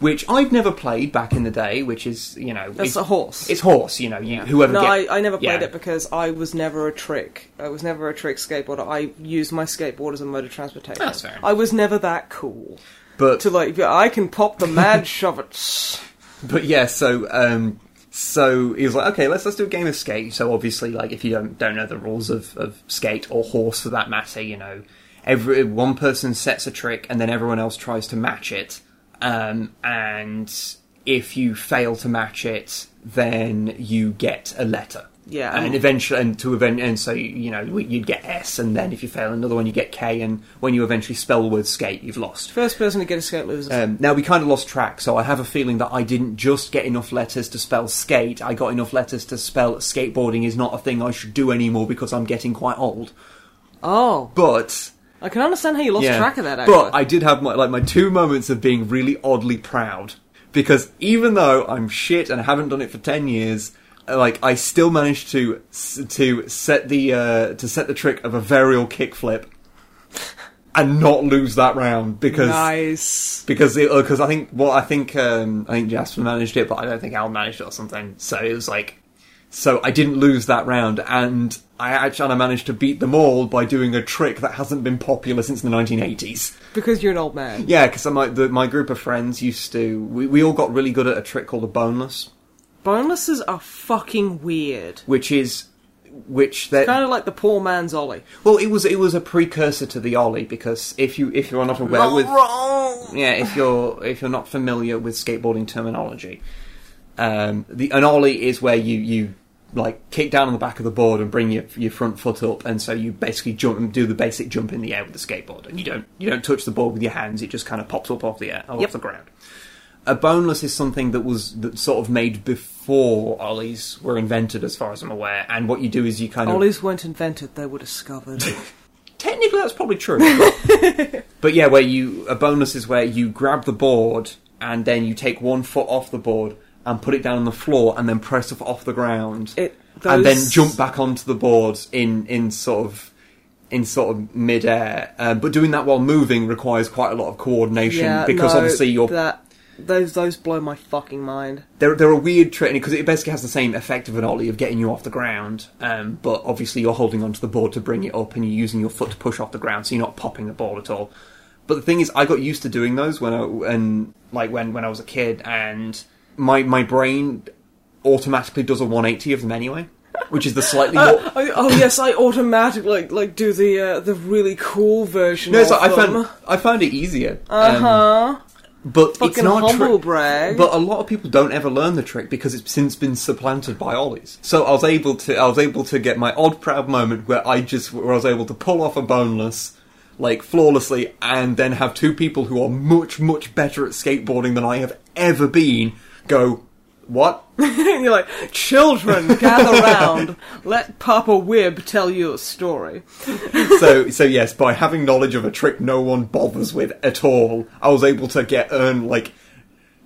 Which I've never played back in the day, which is, you know. That's it's, a horse. It's horse, you know, you, whoever no, get- I, I never played yeah. it because I was never a trick. I was never a trick skateboarder. I used my skateboard as a mode of transportation. That's fair. I was never that cool But, to like. I can pop the mad shove it. but yeah, so, um, so he was like, okay, let's let's do a game of skate. So obviously, like, if you don't don't know the rules of, of skate or horse for that matter, you know, every one person sets a trick and then everyone else tries to match it. Um, and if you fail to match it, then you get a letter. Yeah. and eventually, and to event, and so you know you'd get S, and then if you fail another one, you get K, and when you eventually spell the word skate, you've lost. First person to get a skate loses. Um, now we kind of lost track, so I have a feeling that I didn't just get enough letters to spell skate. I got enough letters to spell skateboarding is not a thing I should do anymore because I'm getting quite old. oh, But I can understand how you lost yeah, track of that. Actually, but I did have my like my two moments of being really oddly proud because even though I'm shit and I haven't done it for ten years, like I still managed to to set the uh, to set the trick of a varial kickflip and not lose that round because nice. because because I think well I think um, I think Jasper managed it, but I don't think Al managed it or something. So it was like so I didn't lose that round, and I actually and I managed to beat them all by doing a trick that hasn't been popular since the 1980s. Because you're an old man. Yeah, because my the, my group of friends used to we, we all got really good at a trick called a boneless, Bonelesses are fucking weird. which is which that Kind of like the poor man's ollie. well it was it was a precursor to the ollie because if you if you're not aware with yeah, if you're if you're not familiar with skateboarding terminology, um, the an ollie is where you you like kick down on the back of the board and bring your your front foot up, and so you basically jump and do the basic jump in the air with the skateboard, and you don't you don't touch the board with your hands; it just kind of pops up off the air off Yep. the ground. A boneless is something that was that sort of made before ollies were invented, as far as I'm aware. And what you do is you kind of Ollies weren't invented; they were discovered. Technically, that's probably true. but yeah, where you a bonus is where you grab the board and then you take one foot off the board and put it down on the floor and then press it off the ground It, and then those- jump back onto the board in in sort of in sort of midair. Uh, but doing that while moving requires quite a lot of coordination because no, obviously you're that those those blow my fucking mind. they're they're a weird trick because it basically has the same effect of an ollie of getting you off the ground, um, but obviously you're holding onto the board to bring it up and you're using your foot to push off the ground, so you're not popping the ball at all. But the thing is, I got used to doing those when I and like when when I was a kid, and my my brain automatically does a 180 of them anyway, which is the slightly more. I, oh yes, I automatically like like do the uh, the really cool version. No, of so I found I found it easier. Uh Um, but it's Fucking not humble tri- brag. But a lot of people don't ever learn the trick because it's since been supplanted by ollies. So I was able to I was able to get my odd proud moment where I just where I was able to pull off a boneless like flawlessly and then have two people who are much much better at skateboarding than I have ever been go what? You're like, children, gather round. Let Papa Wib tell you a story. so so yes, by having knowledge of a trick no one bothers with at all, I was able to get earn like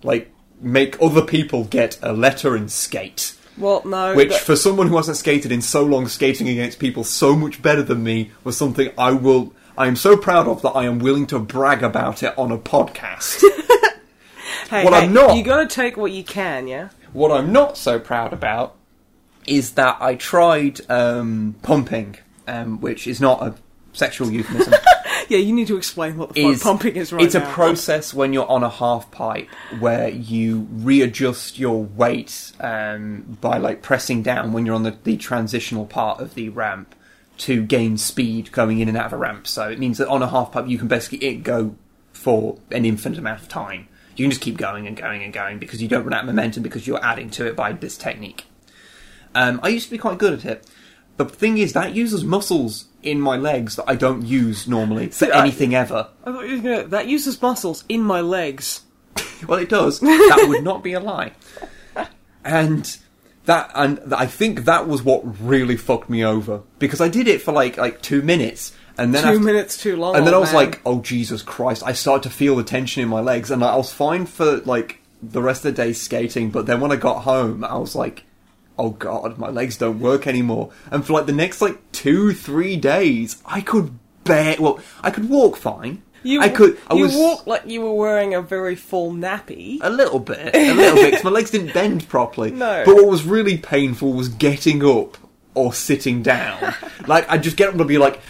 like make other people get a letter and skate. Well, no. Which, that- for someone who hasn't skated in so long, skating against people so much better than me was something I will. I am so proud of that I am willing to brag about it on a podcast. Hey, what hey, I'm not- You gotta take what you can, yeah? what I'm not so proud about is that I tried um, pumping, um, which is not a sexual euphemism. Yeah, you need to explain what the fuck is pumping is right it's now. a process when you're on a half pipe where you readjust your weight um, by like pressing down when you're on the, the transitional part of the ramp to gain speed going in and out of a ramp. So it means that on a half pipe you can basically it go for an infinite amount of time. You can just keep going and going and going because you don't run out of momentum because you're adding to it by this technique. Um, I used to be quite good at it. The thing is, that uses muscles in my legs that I don't use normally for I- anything ever. I thought you were gonna. That uses muscles in my legs. Well, it does. That would not be a lie. And that, and I think that was what really fucked me over because I did it for like like two minutes, and then Two after- minutes too long. and then I was man. like, "Oh Jesus Christ!" I started to feel the tension in my legs, and I was fine for like the rest of the day skating. But then when I got home, I was like, "Oh God, my legs don't work anymore." And for like the next like two, three days, I could bear. Well, I could walk fine. you, I could. I you was walk like you were wearing a very full nappy. a little bit, a little bit, 'cause my legs didn't bend properly. No. But what was really painful was getting up or sitting down. like I'd just get up and be like,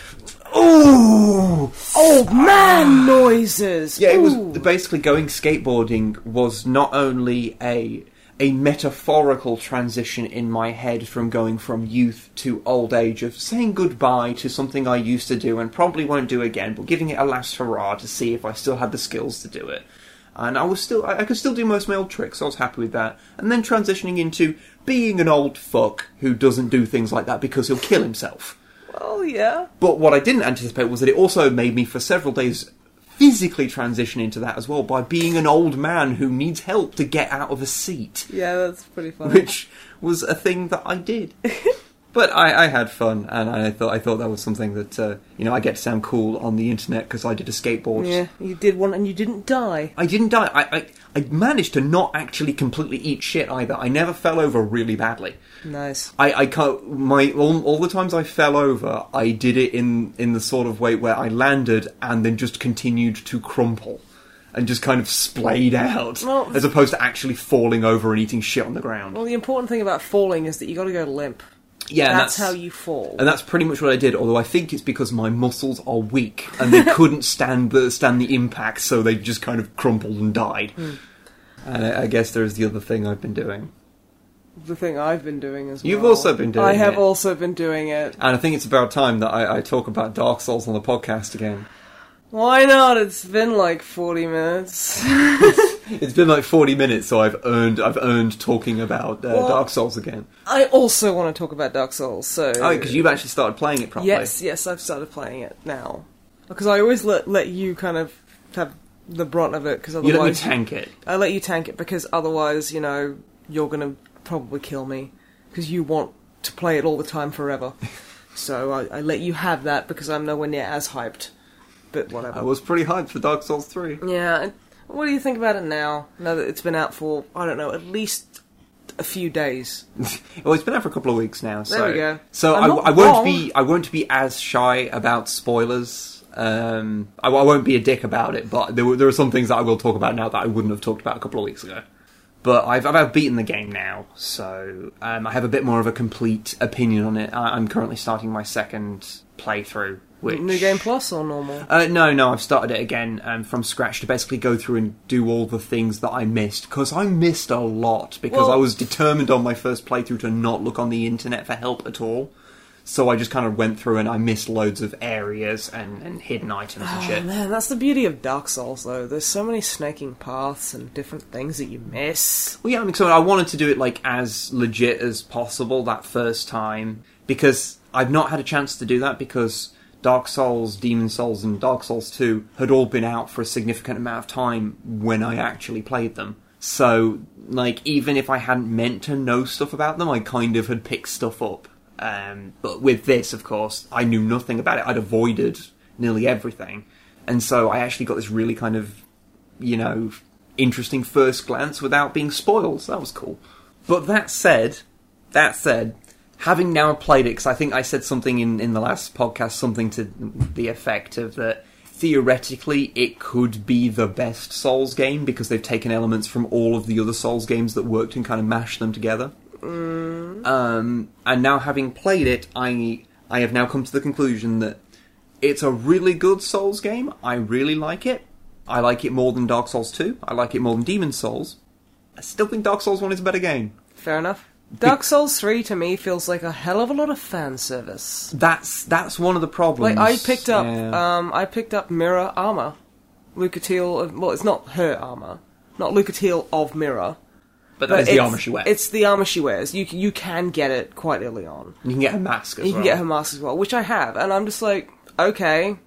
"Ooh." Old man noises. Yeah, it was Ooh. basically going skateboarding was not only a a metaphorical transition in my head from going from youth to old age of saying goodbye to something I used to do and probably won't do again, but giving it a last hurrah to see if I still had the skills to do it. and I was still I, I could still do most of my old tricks. So I was happy with that. And then transitioning into being an old fuck who doesn't do things like that because he'll kill himself. Oh yeah. But what I didn't anticipate was that it also made me for several days physically transition into that as well by being an old man who needs help to get out of a seat, Yeah, that's pretty funny. which was a thing that I did. But I, I had fun, and I thought I thought that was something that uh, you know I get to sound cool on the internet because I did a skateboard. yeah, you did one and you didn't die. I didn't die. I, I I managed to not actually completely eat shit either. I never fell over really badly. Nice. I, I can't, my all, all the times I fell over, I did it in in the sort of way where I landed and then just continued to crumple and just kind of splayed out, Well- as opposed to actually falling over and eating shit on the ground. Well, the important thing about falling is that you got to go limp. Yeah, and that's, how you fall. And that's pretty much what I did. Although I think it's because my muscles are weak and they couldn't stand the stand the impact, so they just kind of crumpled and died. Hmm. And I, I guess there's the other thing I've been doing, the thing I've been doing as well. You've also been doing I have it. also been doing it. and I think it's about time that I, I talk about Dark Souls on the podcast again. Why not? It's been like 40 minutes. It's been like 40 minutes, so I've earned I've earned talking about uh, Well- Dark Souls again. I also want to talk about Dark Souls, so. Oh, because you've actually started playing it properly. Yes, yes, I've started playing it now. Because I always let, let you kind of have the brunt of it, because otherwise, You let me tank it. I let you tank it, because otherwise, you know, you're gonna probably kill me. Because you want to play it all the time forever. so I, I let you have that, because I'm nowhere near as hyped. But whatever. I was pretty hyped for Dark Souls 3. Yeah. What do you think about it now? Now that it's been out for I don't know, at least a few days. Well, it's been out for a couple of weeks now. So, There we go. So I, I won't wrong. be I won't be as shy about spoilers. Um, I, I won't be a dick about it, but there, were, there are some things that I will talk about now that I wouldn't have talked about a couple of weeks ago. But I've, I've beaten the game now, so um, I have a bit more of a complete opinion on it. I, I'm currently starting my second playthrough. Which, New Game Plus or normal? Uh, no, no, I've started it again um, from scratch to basically go through and do all the things that I missed because I missed a lot because Well- I was determined on my first playthrough to not look on the internet for help at all. So I just kind of went through and I missed loads of areas and, and hidden items and Oh shit. man, that's the beauty of Dark Souls though. There's so many snaking paths and different things that you miss. Well, yeah, I mean, so I wanted to do it like as legit as possible that first time because I've not had a chance to do that because Dark Souls, Demon Souls, and Dark Souls 2 had all been out for a significant amount of time when I actually played them. So, like, even if I hadn't meant to know stuff about them, I kind of had picked stuff up. Um, but with this, of course, I knew nothing about it. I'd avoided nearly everything. And so I actually got this really kind of you know, interesting first glance without being spoiled. So that was cool. But that said, that said, having now played it, because I think I said something in, in the last podcast, something to the effect of that theoretically it could be the best Souls game because they've taken elements from all of the other Souls games that worked and kind of mashed them together. Um, and now having played it, I I have now come to the conclusion that it's a really good Souls game. I really like it. I like it more than Dark Souls 2. I like it more than Demon Souls. I still think Dark Souls 1 is a better game. Fair enough. Dark Souls 3 to me feels like a hell of a lot of fan service. That's that's one of the problems. Like I picked up Yeah. um I picked up Mirrah armor. Lucatiel of well, it's not her armor. Not Lucatiel of Mirrah. but that is the armor she wears. It's the armor she wears. You can- you can get it quite early on. you can get her mask as You well. can get her mask as well, which I have, and I'm just like, okay,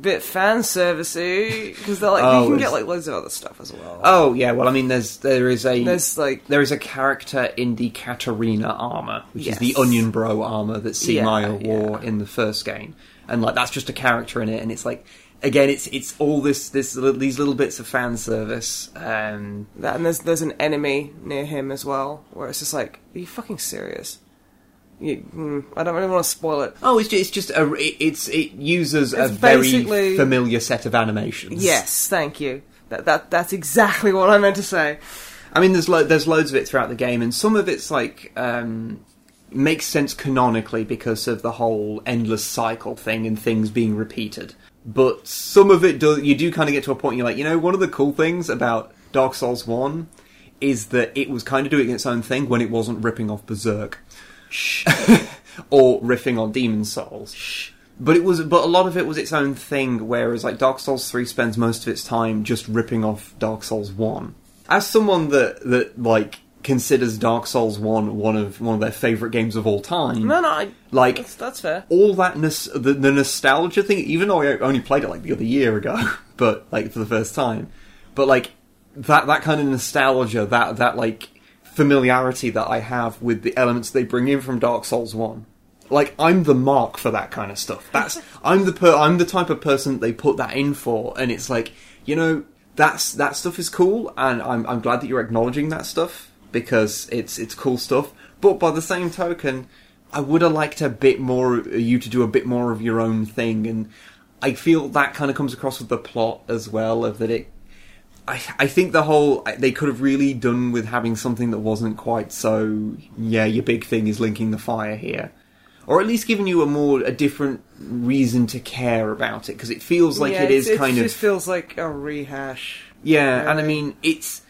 bit fan servicey because they're like Oh, you can get like loads of other stuff as well. Oh yeah, well I mean there's there is a There's like there is a character in the Catarina armor, which is the Onion Bro armor that C. Yeah, Maya wore yeah. in the first game, and like that's just a character in it, and it's like again it's it's all this this these little bits of fan service. Um, and there's there's an enemy near him as well, where it's just like, are you fucking serious? You, mm, I don't really want to spoil it. oh, it's just, it's just a it, it's it uses a very familiar set of animations. Yes, thank you. That that that's exactly what I meant to say. I mean, there's lo- there's loads of it throughout the game, and some of it's like um, makes sense canonically because of the whole endless cycle thing and things being repeated. But some of it do you do kind of get to a point you're like, you know, one of the cool things about Dark Souls One is that it was kind of doing its own thing when it wasn't ripping off Berserk. or riffing on Demon Souls. but it was, but a lot of it was its own thing. Whereas like Dark Souls three spends most of its time just ripping off Dark Souls one. As someone that that like considers Dark Souls one one of one of their favorite games of all time, No, no, I, like that's, that's fair. all that nos- the, the nostalgia thing, even though I only played it like the other year ago, but like for the first time, but like that that kind of nostalgia, that that like familiarity that I have with the elements they bring in from Dark Souls One. Like I'm the mark for that kind of stuff. That's I'm the per- I'm the type of person they put that in for, and it's like you know that's that stuff is cool, and I'm I'm glad that you're acknowledging that stuff because it's it's cool stuff. But by the same token, I would have liked a bit more uh, you to do a bit more of your own thing, and I feel that kind of comes across with the plot as well. Of that it, I I think the whole uh, they could have really done with having something that wasn't quite so yeah your big thing is linking the fire here. Or at least giving you a more a different reason to care about it because it feels like yeah, it is kind of it just feels like a rehash. yeah, and I mean, it's.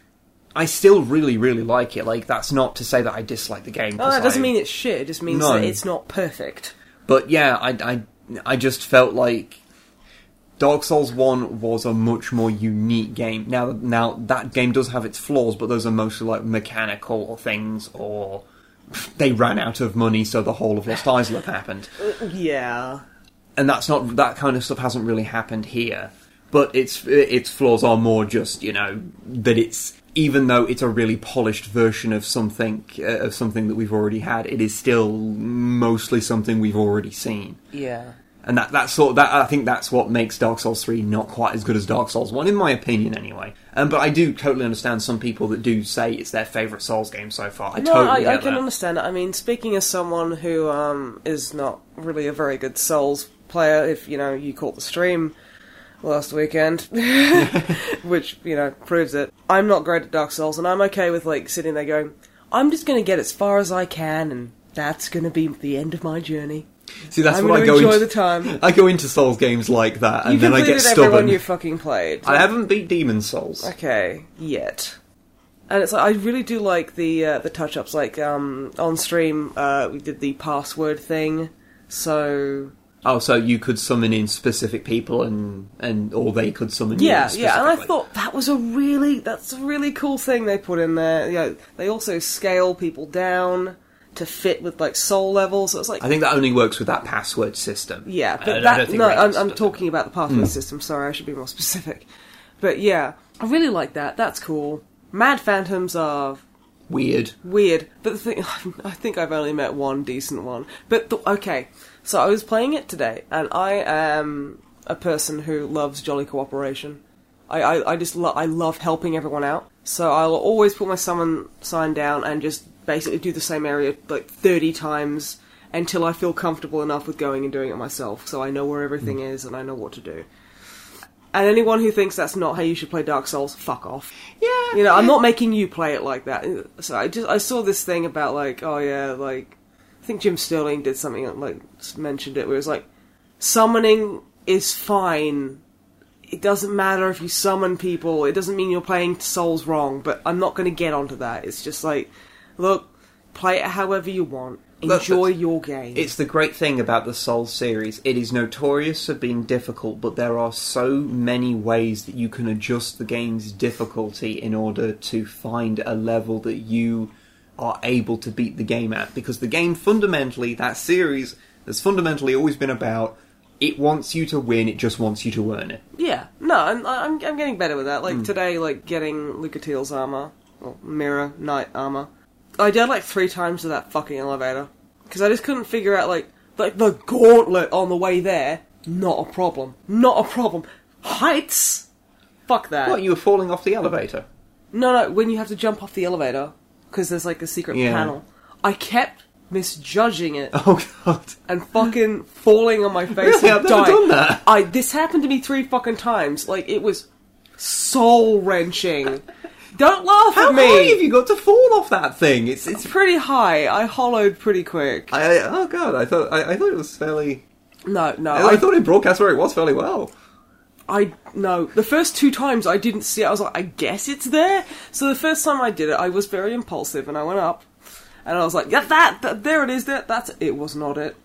I still really, really like it. Like, that's not to say that I dislike the game. Oh, that doesn't I- mean it's shit. It just means No. that it's not perfect. But yeah, I, I, I just felt like Dark Souls One was a much more unique game. Now, now that game does have its flaws, but those are mostly like mechanical things, or they ran out of money, so the whole of Lost Izalith happened. Yeah. and that's not that kind of stuff hasn't really happened here. But its its flaws are more just you know that it's even though it's a really polished version of something uh, of something that we've already had, it is still mostly something we've already seen. Yeah. And that that sort of, that I think that's what makes Dark Souls three not quite as good as Dark Souls one, in my opinion, anyway. Um, but I do totally understand some people that do say it's their favorite Souls game so far. I No, totally I, I can that. understand it. I mean, speaking as someone who um, is not really a very good Souls player, if you know you caught the stream last weekend, which you know proves it. I'm not great at Dark Souls, and I'm okay with like sitting there going, "I'm just going to get as far as I can, and that's going to be the end of my journey." See, that's I'm what I go enjoy into. the time. I go into Souls games like that, and you then I get everyone stubborn. you fucking played. I haven't beat Demon Souls. Okay, yet. And it's like I really do like the uh, the touch ups. Like um, on stream, uh, we did the password thing. So Oh, so you could summon in specific people, and and or they could summon you. yeah, yeah. And I thought that was a really that's a really cool thing they put in there. You know, they also scale people down to fit with like soul levels. So it's like I think that only works with that password system. Yeah, but that no, I'm, I'm talking about the pathway hmm. system. Sorry, I should be more specific. But yeah, I really like that. That's cool. Mad Phantoms are weird. weird. But the thing, I think I've only met one decent one. But the, okay, so I was playing it today, and I am a person who loves jolly cooperation. I, I, I just lo- I love helping everyone out. So I'll always put my summon sign down and just basically do the same area like thirty times until I feel comfortable enough with going and doing it myself. So I know where everything is and I know what to do. And anyone who thinks that's not how you should play Dark Souls, fuck off. Yeah, You know, I'm not making you play it like that. So I just I saw this thing about like, oh yeah, like I think Jim Sterling did something like mentioned it where it was like summoning is fine. It doesn't matter if you summon people. It doesn't mean you're playing Souls wrong. But I'm not going to get onto that. It's just like, look, play it however you want. Enjoy that's- your game. It's the great thing about the Souls series. It is notorious for being difficult, but there are so many ways that you can adjust the game's difficulty in order to find a level that you are able to beat the game at. Because the game fundamentally, that series, has fundamentally always been about it wants you to win, it just wants you to earn it. Yeah, no, I'm, I'm, I'm getting better with that. Like hmm. today, like getting Lucatiel's armor, or Mirror Knight armor. I died like three times to that fucking elevator because I just couldn't figure out like like the gauntlet on the way there. Not a problem. Not a problem. Heights. Fuck that. What, you were falling off the elevator? No, no. When you have to jump off the elevator because there's like a secret Yeah. panel. I kept misjudging it Oh god. and fucking falling on my face Really? and I've never dying. done that. I this happened to me three fucking times. Like it was soul wrenching. Don't laugh How at me. high have you got to fall off that thing? It's it's. Pretty high. I hollowed pretty quick. I, I, oh god, I thought I, I thought it was fairly. No, no. I, I, thought it broadcast where it was fairly well. I no. The first two times I didn't see it. I was like, I guess it's there. So the first time I did it, I was very impulsive and I went up, and I was like, yeah, that, that there it is. That that's it. Was not it.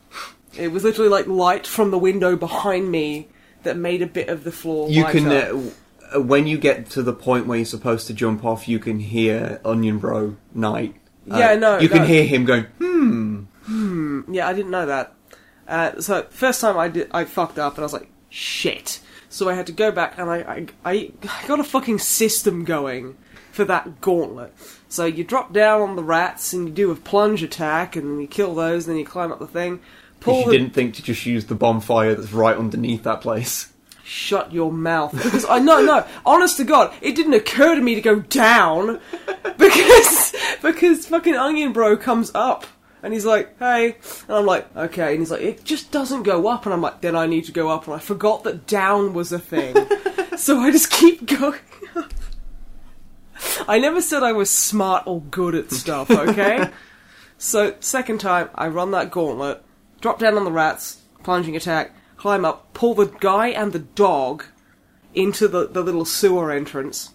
It was literally like light from the window behind me that made a bit of the floor. You lighter. can, uh, when you get to the point where you're supposed to jump off, you can hear Onion Bro Knight. Uh, Yeah, no, You can hear him going, hmm. Yeah, I didn't know that. Uh, so first time I did, I fucked up, and I was like, shit. So I had to go back, and I, I, I, I got a fucking system going for that gauntlet. So you drop down on the rats, and you do a plunge attack, and you kill those, and then you climb up the thing. Pull If you the, didn't think to just use the bonfire that's right underneath that place. Shut your mouth. Because I no no, honest to God, it didn't occur to me to go down because because fucking Onion Bro comes up and he's like, "Hey," and I'm like, "Okay," and he's like, "It just doesn't go up," and I'm like, "Then I need to go up," and I forgot that down was a thing, so I just keep going. I never said I was smart or good at stuff, okay? so second time, I run that gauntlet, drop down on the rats, plunging attack, climb up, pull the guy and the dog into the, the little sewer entrance,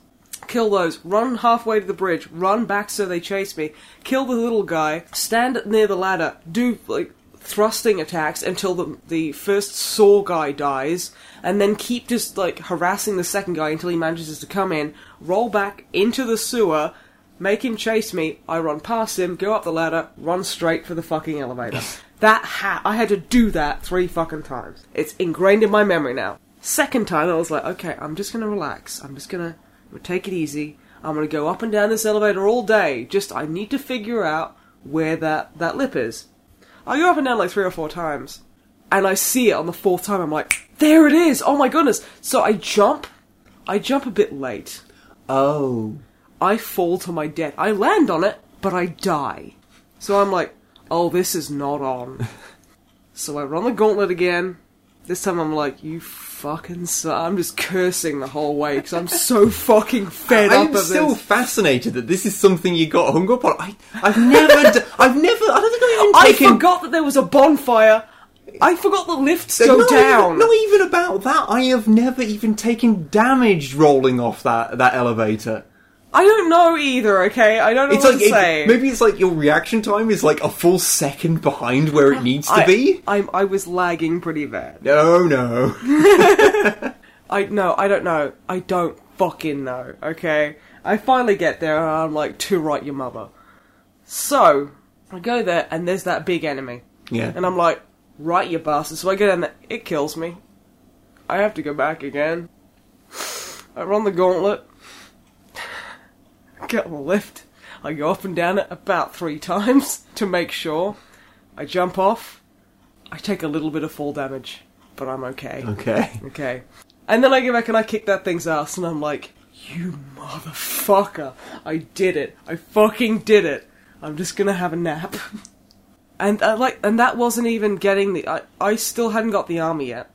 kill those, run halfway to the bridge, run back so they chase me, kill the little guy, stand near the ladder, do like thrusting attacks until the the first saw guy dies, and then keep just like harassing the second guy until he manages to come in, roll back into the sewer, make him chase me, I run past him, go up the ladder, run straight for the fucking elevator. that hat, I had to do that three fucking times. It's ingrained in my memory now. Second time I was like, okay, I'm just gonna relax. I'm just gonna I'm gonna take it easy. I'm gonna go up and down this elevator all day. Just I need to figure out where that, that lip is. I go up and down like three or four times, and I see it on the fourth time. I'm like, there it is! Oh my goodness! So I jump. I jump a bit late. Oh. I fall to my death. I land on it, but I die. So I'm like, oh, this is not on. so I run the gauntlet again. This time I'm like, you fucking. I'm just cursing the whole way because I'm so fucking fed up I'm of still fascinated that this is something you got hung up on. I, I've never, d- I've never, I don't think I've even I taken. forgot that there was a bonfire. I forgot the lifts go not down. Even, not even about that. I have never even taken damage rolling off that that elevator. I don't know either. Okay, I don't know It's what like to it- say. maybe it's like your reaction time is like a full second behind where it needs to I, be. I'm, I was lagging pretty bad. No, no. I no, I don't know. I don't fucking know. Okay, I finally get there and I'm like, to right your mother. So I go there and there's that big enemy, Yeah. and I'm like, right you bastard. So I get in there, it kills me. I have to go back again. I run the gauntlet. Get on the lift. I go up and down it about three times to make sure. I jump off. I take a little bit of fall damage, but I'm okay. okay. Okay. And then I go back and I kick that thing's ass, and I'm like, you motherfucker. I did it. I fucking did it. I'm just gonna have a nap. and uh, like, and that wasn't even getting the. I, I still hadn't got the army yet.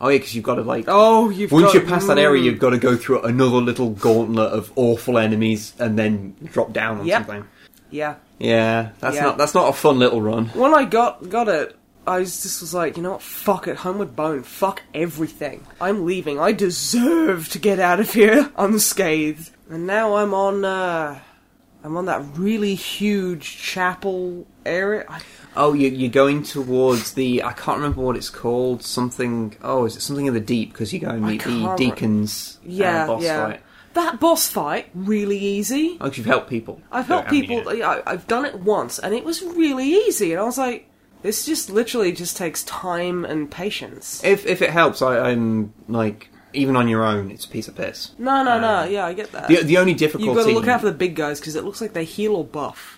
Oh yeah, because you've got to like. Oh, you've Once got, you're past that area, you've got to go through another little gauntlet of awful enemies, and then drop down on Yep. something. Yeah. Yeah, that's Yeah. not that's not a fun little run. When I got got it, I was just was like, you know what? Fuck it. Homeward Bone. Fuck everything. I'm leaving. I deserve to get out of here unscathed. And now I'm on. uh I'm on that really huge chapel area. I, Oh, you, you're going towards the. I can't remember what it's called. Something. Oh, is it something in the deep? Because you go and I meet the can't re- deacons. uh, Yeah, boss yeah. fight. That boss fight really easy. Oh, 'cause you've helped people. I've helped I people. yeah. yeah, I- I've done it once, and it was really easy. And I was like, this just literally just takes time and patience. If if it helps, I, I'm like even on your own, it's a piece of piss. No, no, no. Uh, Yeah, I get that. The the only difficulty. You've got to look out for the big guys because it looks like they heal or buff.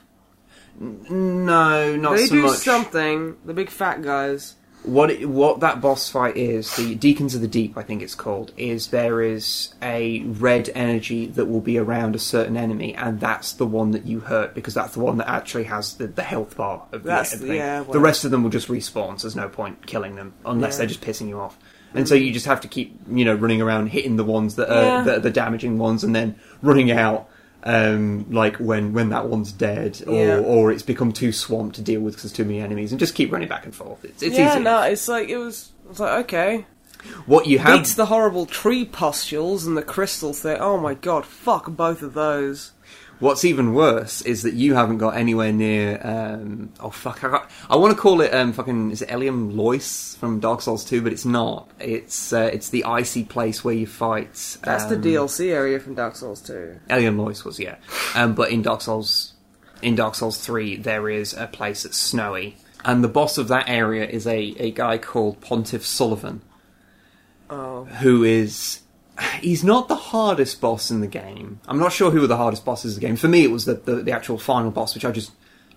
No, not they so do much. something. The big fat guys. What it, what that boss fight is, the Deacons of the Deep, I think it's called, is there is a red energy that will be around a certain enemy, and that's the one that you hurt because that's the one that actually has the, the health bar of the That's- thing. yeah, the rest of them will just respawn. So there's no point killing them unless Yeah. they're just pissing you off. And so you just have to keep, you know, running around hitting the ones that are, Yeah. that are the damaging ones, and then running out. Um, like when when that one's dead, or Yeah. or it's become too swamped to deal with because there's too many enemies, and just keep running back and forth. It's, it's yeah, easy. no, it's like it was. I was like, okay, What you have beats the horrible tree pustules and the crystal thing. Oh my god, fuck both of those. What's even worse is that you haven't got anywhere near. Um, oh fuck! I, got- I want to call it um, fucking. Is it Eleum Loyce from Dark Souls Two? But it's not. It's uh, it's the icy place where you fight. That's the um, DLC area from Dark Souls 2. Eleum Loyce was yeah, um, but in Dark Souls, in Dark Souls Three, there is a place that's snowy, and the boss of that area is a a guy called Pontiff Sulyvahn, Oh. who is. He's not the hardest boss in the game. I'm not sure who were the hardest bosses in the game. For me, it was the, the, the actual final boss, which I just.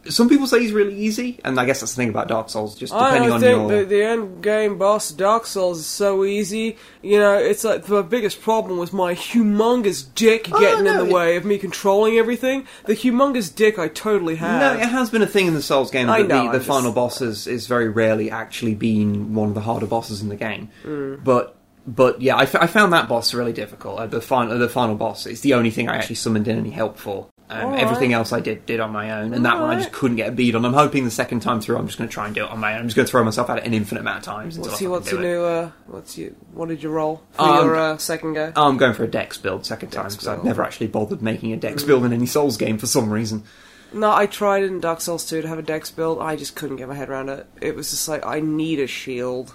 Some people say he's really easy, and I guess that's the thing about Dark Souls. Just depending don't on think your. the, the end game boss Dark Souls is so easy. You know, it's like the biggest problem was my humongous dick Oh, getting in the it- way of me controlling everything. The humongous dick I totally have. No, it has been a thing in the Souls game I that know, the, the just- final boss is, is very rarely actually been one of the harder bosses in the game. Mm. But but yeah, I, f- I found that boss really difficult. Uh, the final the final boss is the only thing I actually summoned in any help for. Um, Alright. Everything else I did did on my own, and that one I just couldn't get a bead on. I'm hoping the second time through, I'm just going to try and do it on my own. I'm just going to throw myself at it an infinite amount of times What's fucking what's do your new, uh, what's your, what did you roll for Um, your uh, second go? Oh, I'm going for a Dex build second time because I've never actually bothered making a Dex build in any Souls game for some reason. No, I tried in Dark Souls 2 to have a dex build. I just couldn't get my head around it. It was just like, I need a shield.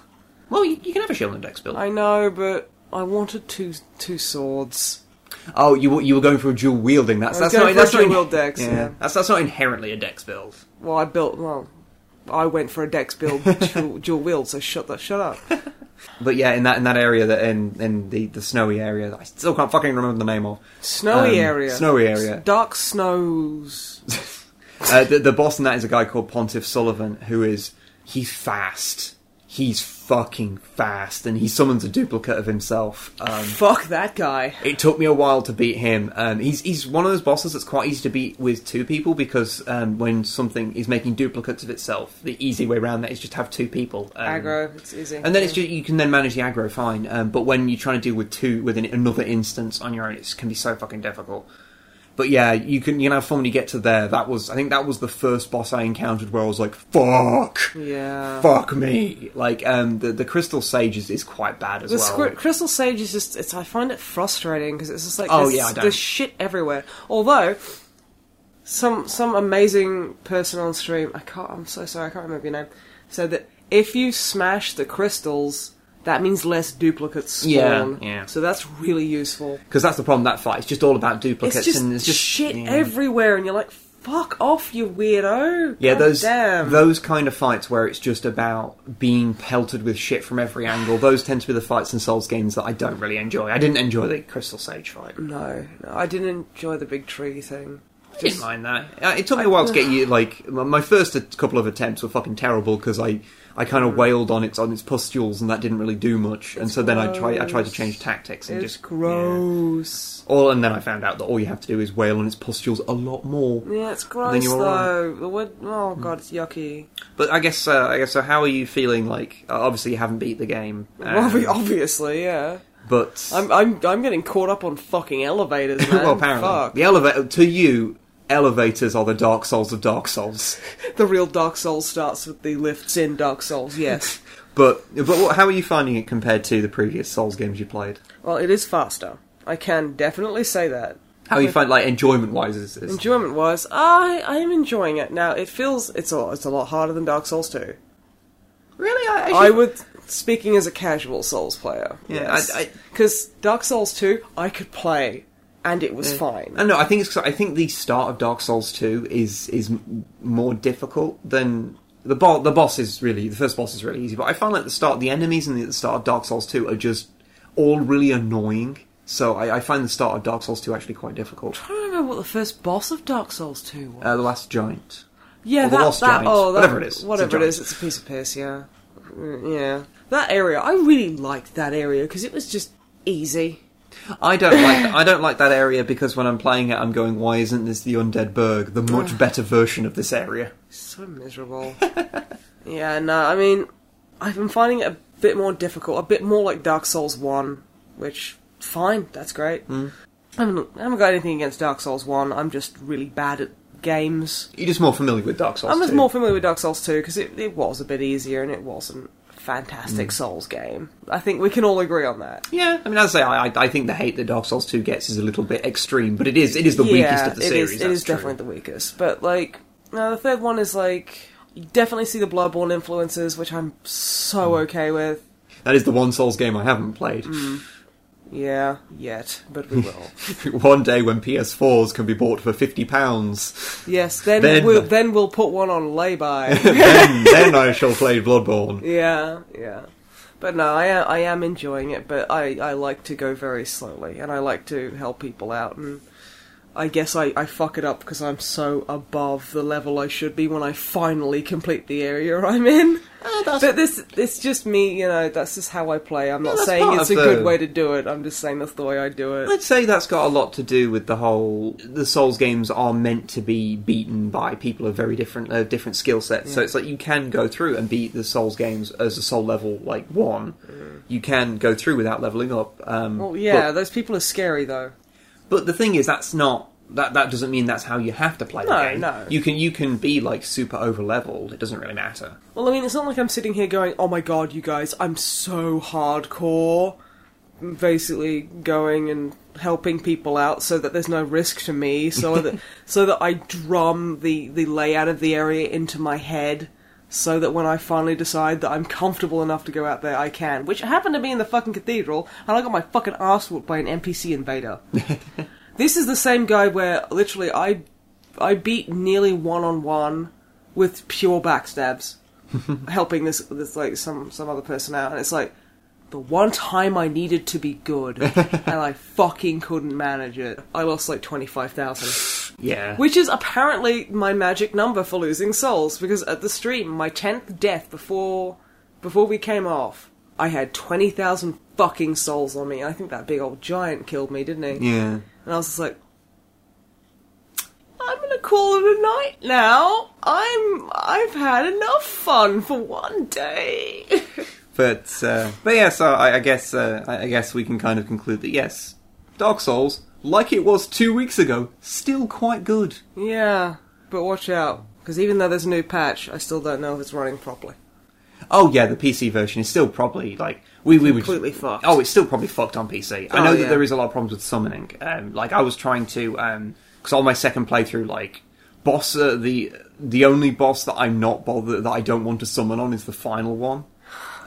Well, you, you can have a shield in a Dex build. I know, but I wanted two two swords. Oh, you were- you were going for a dual wielding. That's I was that's going not for a that's not dual wield dex, yeah. That's that's not inherently a dex build. Well, I built, well, I went for a dex build dual, dual wield, so shut that, shut up. But yeah, in that in that area that in in the the snowy area, that I still can't fucking remember the name of. Snowy Um, area. snowy area. Dark snows. Uh, the, the boss in that is a guy called Pontiff Sulyvahn, who is he's fast. He's fucking fast, and he summons a duplicate of himself. Um, Fuck that guy. It took me a while to beat him. Um, he's he's one of those bosses that's quite easy to beat with two people because um, when something is making duplicates of itself, the easy way around that is just have two people. Um, Aggro, it's easy. And then it's just you can then manage the aggro fine. Um, but when you're trying to deal with two within another instance on your own, it can be so fucking difficult. But yeah, you can you can have fun when you get to there. That was I think that was the first boss I encountered where I was like, "Fuck, Yeah. fuck me!" Like um, the the crystal sage is, is quite bad as The well. squ- Crystal Sage is just, it's, I find it frustrating because it's just like, Oh, there's, yeah, I don't. there's shit everywhere. Although, some some amazing person on stream, I can't, I'm so sorry, I can't remember your name, said that if you smash the crystals, that means less duplicates spawn. Yeah, yeah. So that's really useful. Because that's the problem. That fight it's just all about duplicates It's just, and it's just shit yeah. everywhere, and you're like, fuck off, you weirdo. Yeah, God those Damn. those kind of fights where it's just about being pelted with shit from every angle. Those tend to be the fights in Souls games that I don't really enjoy. I didn't enjoy the Crystal Sage fight. No, no, I didn't enjoy the big tree thing. I didn't mind that. Uh, It took me a while to get you. Like my first couple of attempts were fucking terrible because I, I kind of wailed on its on its pustules and that didn't really do much. and so then I tried I tried to change tactics and It's just gross. Yeah. All and then I found out that all you have to do is wail on its pustules a lot more. Yeah, it's gross though. The wood, oh god, it's yucky. But I guess uh, I guess so. How are you feeling? Like uh, obviously you haven't beat the game, um, Obvi- Obviously, yeah. but I'm I'm I'm getting caught up on fucking elevators, man. well, apparently Fuck. the elevator to you. Elevators are the Dark Souls of Dark Souls, The real Dark Souls starts with the lifts in Dark Souls. Yes. but but what, how are you finding it compared to the previous Souls games you played? well, it is faster. I can definitely say that. How you find like enjoyment wise is, is Enjoyment wise, I I am enjoying it. Now it feels it's a it's a lot harder than Dark Souls 2. really I, actually- I would speaking as a casual Souls player. Yeah, I- I- because Dark Souls 2 I could play and it was fine. I know. I think it's. I think the start of Dark Souls Two is is more difficult than the boss. The boss is really the first boss is really easy, but I find like the start, the enemies in the, the start of Dark Souls Two are just all really annoying. So I, I find the start of Dark Souls Two actually quite difficult. I don't remember what the first boss of Dark Souls 2 was. Uh, the last giant. Yeah, Or the that, Lost that Giant, oh, that, whatever it is, whatever it is, it's a piece of piss. Yeah, Mm, yeah. That area, I really liked that area because it was just easy. I don't like I don't like that area because when I'm playing it, I'm going, why isn't this the Undead Burg, the much better version of this area? So miserable. yeah, no, I mean, I've been finding it a bit more difficult, a bit more like Dark Souls One, which fine, that's great. Hmm. I haven't, I haven't got anything against Dark Souls One. I'm just really bad at games. You're just more familiar with Dark Souls. I'm just 2. more familiar with Dark Souls 2 because it, it was a bit easier and it wasn't fantastic Souls game. I think we can all agree on that. Yeah, I mean, as I say, I, I- think the hate that Dark Souls 2 gets is a little bit extreme, but it is it is the weakest of the it series. is- it is true. definitely the weakest. But like, no, the third one is like you definitely see the Bloodborne influences, which I'm so Hmm. okay with. That is the one Souls game I haven't played. Yeah, yet, but we will. one day when PS4s can be bought for fifty pounds, yes, then, Then- we'll then we'll put one on lay-by. then then I shall play Bloodborne. yeah, yeah. But no, I am, I am enjoying it, but I, I like to go very slowly, and I like to help people out, and I guess I, I fuck it up because I'm so above the level I should be when I finally complete the area I'm in. But this it's just me, you know, that's just how I play. I'm not that's saying it's a the- good way to do it, I'm just saying that's the way I do it. I'd say that's got a lot to do with the whole. The Souls games are meant to be beaten by people of very different, uh, different skill sets. So it's like you can go through and beat the Souls games as a soul level like one. You can go through without leveling up. Um, Well, yeah, but, those people are scary though. but the thing is, that's not. That, that doesn't mean that's how you have to play the No, game. no. You can you can be like super over leveled. It doesn't really matter. Well, I mean, it's not like I'm sitting here going, "Oh my god, you guys, I'm so hardcore." Basically, going and helping people out so that there's no risk to me, so that so that I drum the the layout of the area into my head, so that when I finally decide that I'm comfortable enough to go out there, I can. Which happened to be in the fucking cathedral, and I got my fucking ass whooped by an NPC invader. this is the same guy where literally I I beat nearly one on one with pure backstabs helping this this like some some other person out, and it's like the one time I needed to be good, and I fucking couldn't manage it. I lost like twenty five thousand, Yeah. which is apparently my magic number for losing souls. Because at the stream, my tenth death before before we came off, I had twenty thousand fucking souls on me. I think that big old giant killed me, didn't he? yeah. And I was just like, I'm gonna call it a night now. I'm I've had enough fun for one day. But uh, but yeah, so I, I guess uh, I I guess we can kind of conclude that yes, Dark Souls, like it was two weeks ago, still quite good. yeah, but watch out, because even though there's a new patch, I still don't know if it's running properly. Oh yeah, the PC version is still probably like we we were Completely fucked. Oh, it's still probably fucked on PC. I Oh, know yeah. that there is a lot of problems with summoning. Um, like I was trying to because on my second playthrough, like boss uh, the the only boss that I'm not bothered that I don't want to summon on is the final one.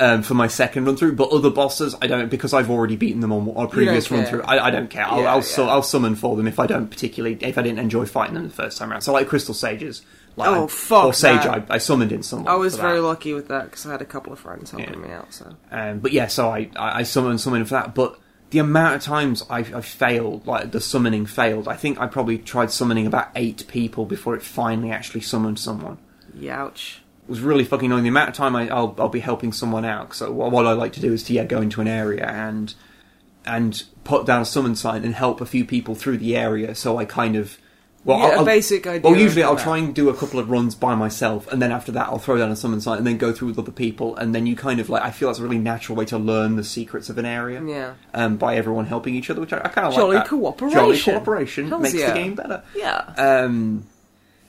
Um, for my second run through, but other bosses I don't because I've already beaten them on a previous run through. I, I don't care. I'll Yeah, I'll, su- I'll summon for them if I don't particularly if I didn't enjoy fighting them the first time around. So like Crystal Sages, like Oh, I- fuck or Sage. I, I summoned in someone. I was very lucky with that because I had a couple of friends helping Yeah. me out. So Um, but yeah, so I, I, I summoned someone for that. But the amount of times I've, I've failed, like the summoning failed, I think I probably tried summoning about eight people before it finally actually summoned someone. youch. It was really fucking annoying. The amount of time I, I'll, I'll be helping someone out. So what, what I like to do is to yeah, go into an area and and put down a summon sign and help a few people through the area. So I kind of well, Yeah, I'll, a basic idea Well, usually I'll that. try and do a couple of runs by myself, and then after that I'll throw down a summon sign and then go through with other people, and then you kind of like I feel that's a really natural way to learn the secrets of an area. Yeah. Um, by everyone helping each other, which I, I kind of Jolly like. that. cooperation. Jolly cooperation Hells makes yeah. the game better. Yeah. Um,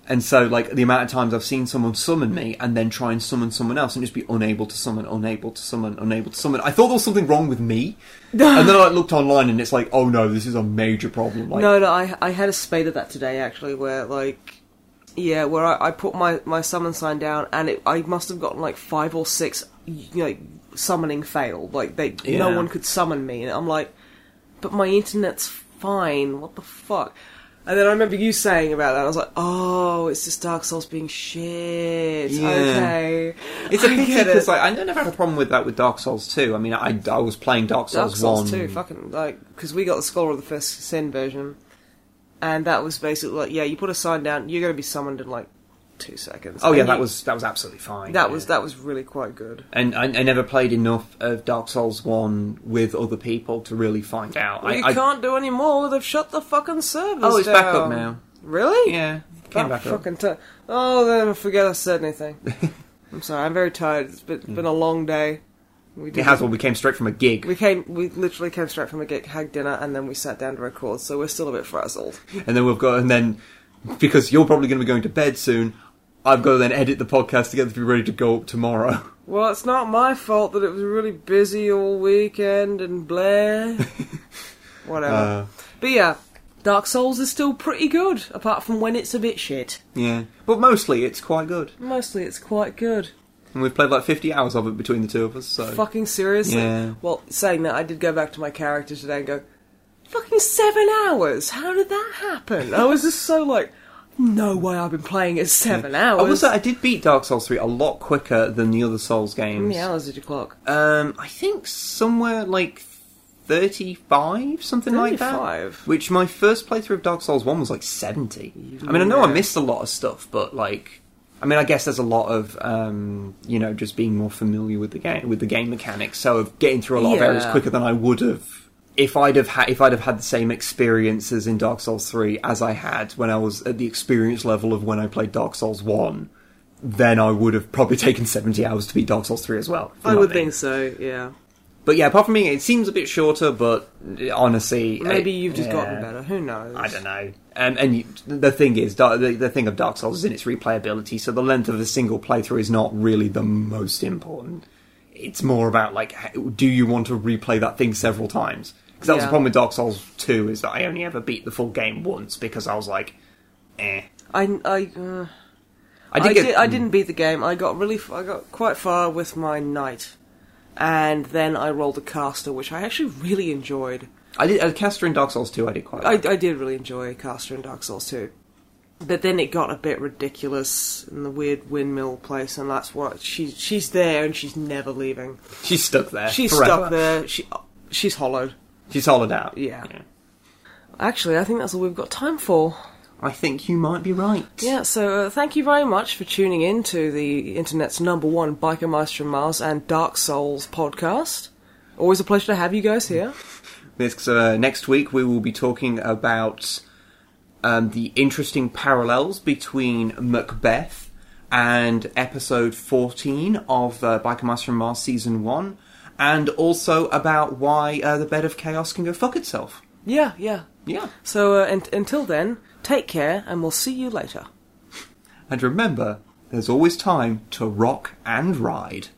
and so, like, the amount of times I've seen someone summon me and then try and summon someone else and just be unable to summon, unable to summon, unable to summon. I thought there was something wrong with me. and then I looked online and it's like, oh no, this is a major problem. Like, no, no, I I had a spate of that today actually, where like, yeah, where I, I put my my summon sign down, and it, I must have gotten like five or six, you know, summoning failed. Like they, no one could summon me, and I'm like, but my internet's fine. What the fuck? And then I remember you saying about that. I was like, oh, it's just Dark Souls being shit. Yeah. Okay, It's a pity it. because like, I never had a problem with that with Dark Souls 2. I mean, I, I was playing Dark Dark Souls, Souls 1. 2, fucking, like, because we got the Scholar of the First Sin version, and that was basically like, yeah, you put a sign down, you're going to be summoned in like two seconds. Oh yeah, And that you- was that was absolutely fine. that yeah. was that was really quite good. And I, I never played enough of Dark Souls 1 with other people to really find out. Well, I, you I- can't do any more. They've shut the fucking servers. Oh, it's back up down. now. Really? Yeah, That came back up. fucking ti- Oh, then I forget I said anything. I'm sorry. I'm very tired. It's been, been a long day. We It has one. We came straight from a gig, We came. We literally came straight from a gig, had dinner, and then we sat down to record. So we're still a bit frazzled. and then we've got, and then because you're probably going to be going to bed soon, I've got to then edit the podcast together to be ready to go up tomorrow. Well, it's not my fault that it was really busy all weekend and blah. Whatever. Uh, but yeah, Dark Souls is still pretty good, apart from when it's a bit shit. yeah, but mostly it's quite good, Mostly it's quite good. and we've played like 50 hours of it between the two of us. So Fucking seriously? Yeah. Well, saying that, I did go back to my character today and go, fucking seven hours? How did that happen? I was just so like, no way I've been playing it seven hours. I will say I did beat Dark Souls 3 a lot quicker than the other Souls How games. many hours did you clock? Um, I think somewhere like 35, something like that. 35? Which my first playthrough of Dark Souls 1 was like 70. I mean, I know I missed a lot of stuff, but like. I mean, I guess there's a lot of, um, you know, just being more familiar with the game, with the game mechanics. So of getting through a lot of areas quicker than I would have if I'd have had if I'd have had the same experiences in Dark Souls 3 as I had when I was at the experience level of when I played Dark Souls 1. Then I would have probably taken 70 hours to beat Dark Souls 3 as well. I would mean. think so, yeah. But yeah, apart from me, it seems a bit shorter. But eh, honestly, Maybe it- you've just yeah, gotten better. Who knows? I don't know. And and you, the thing is, the, the thing of Dark Souls is in its replayability. So the length of a single playthrough is not really the most important. It's more about like, do you want to replay that thing several times? Because that was the problem with Dark Souls Two is that I only ever beat the full game once because I was like, eh. I, I, uh, I I, did. did get, I didn't beat the game. I got really, f- I got quite far with my knight, and then I rolled a caster, which I actually really enjoyed. I did. Uh, Caster in Dark Souls Two, I did quite. I. I did really enjoy caster in Dark Souls 2. But then it got a bit ridiculous in the weird windmill place, and that's what she she's there and she's never leaving. She's stuck there. She's forever. stuck there. She she's hollowed. She's hollowed out. Yeah. Actually, I think that's all we've got time for. I think you might be right. Yeah, so uh, thank you very much for tuning in to the internet's number one Biker Mice from Mars and Dark Souls podcast. Always a pleasure to have you guys here. This uh, next week we will be talking about um, the interesting parallels between Macbeth and episode 14 of uh, Biker Mice from Mars season 1 and also about why uh, the bed of chaos can go fuck itself. Yeah, yeah. Yeah. So uh, un- until then, take care, and we'll see you later. And remember, there's always time to rock and ride.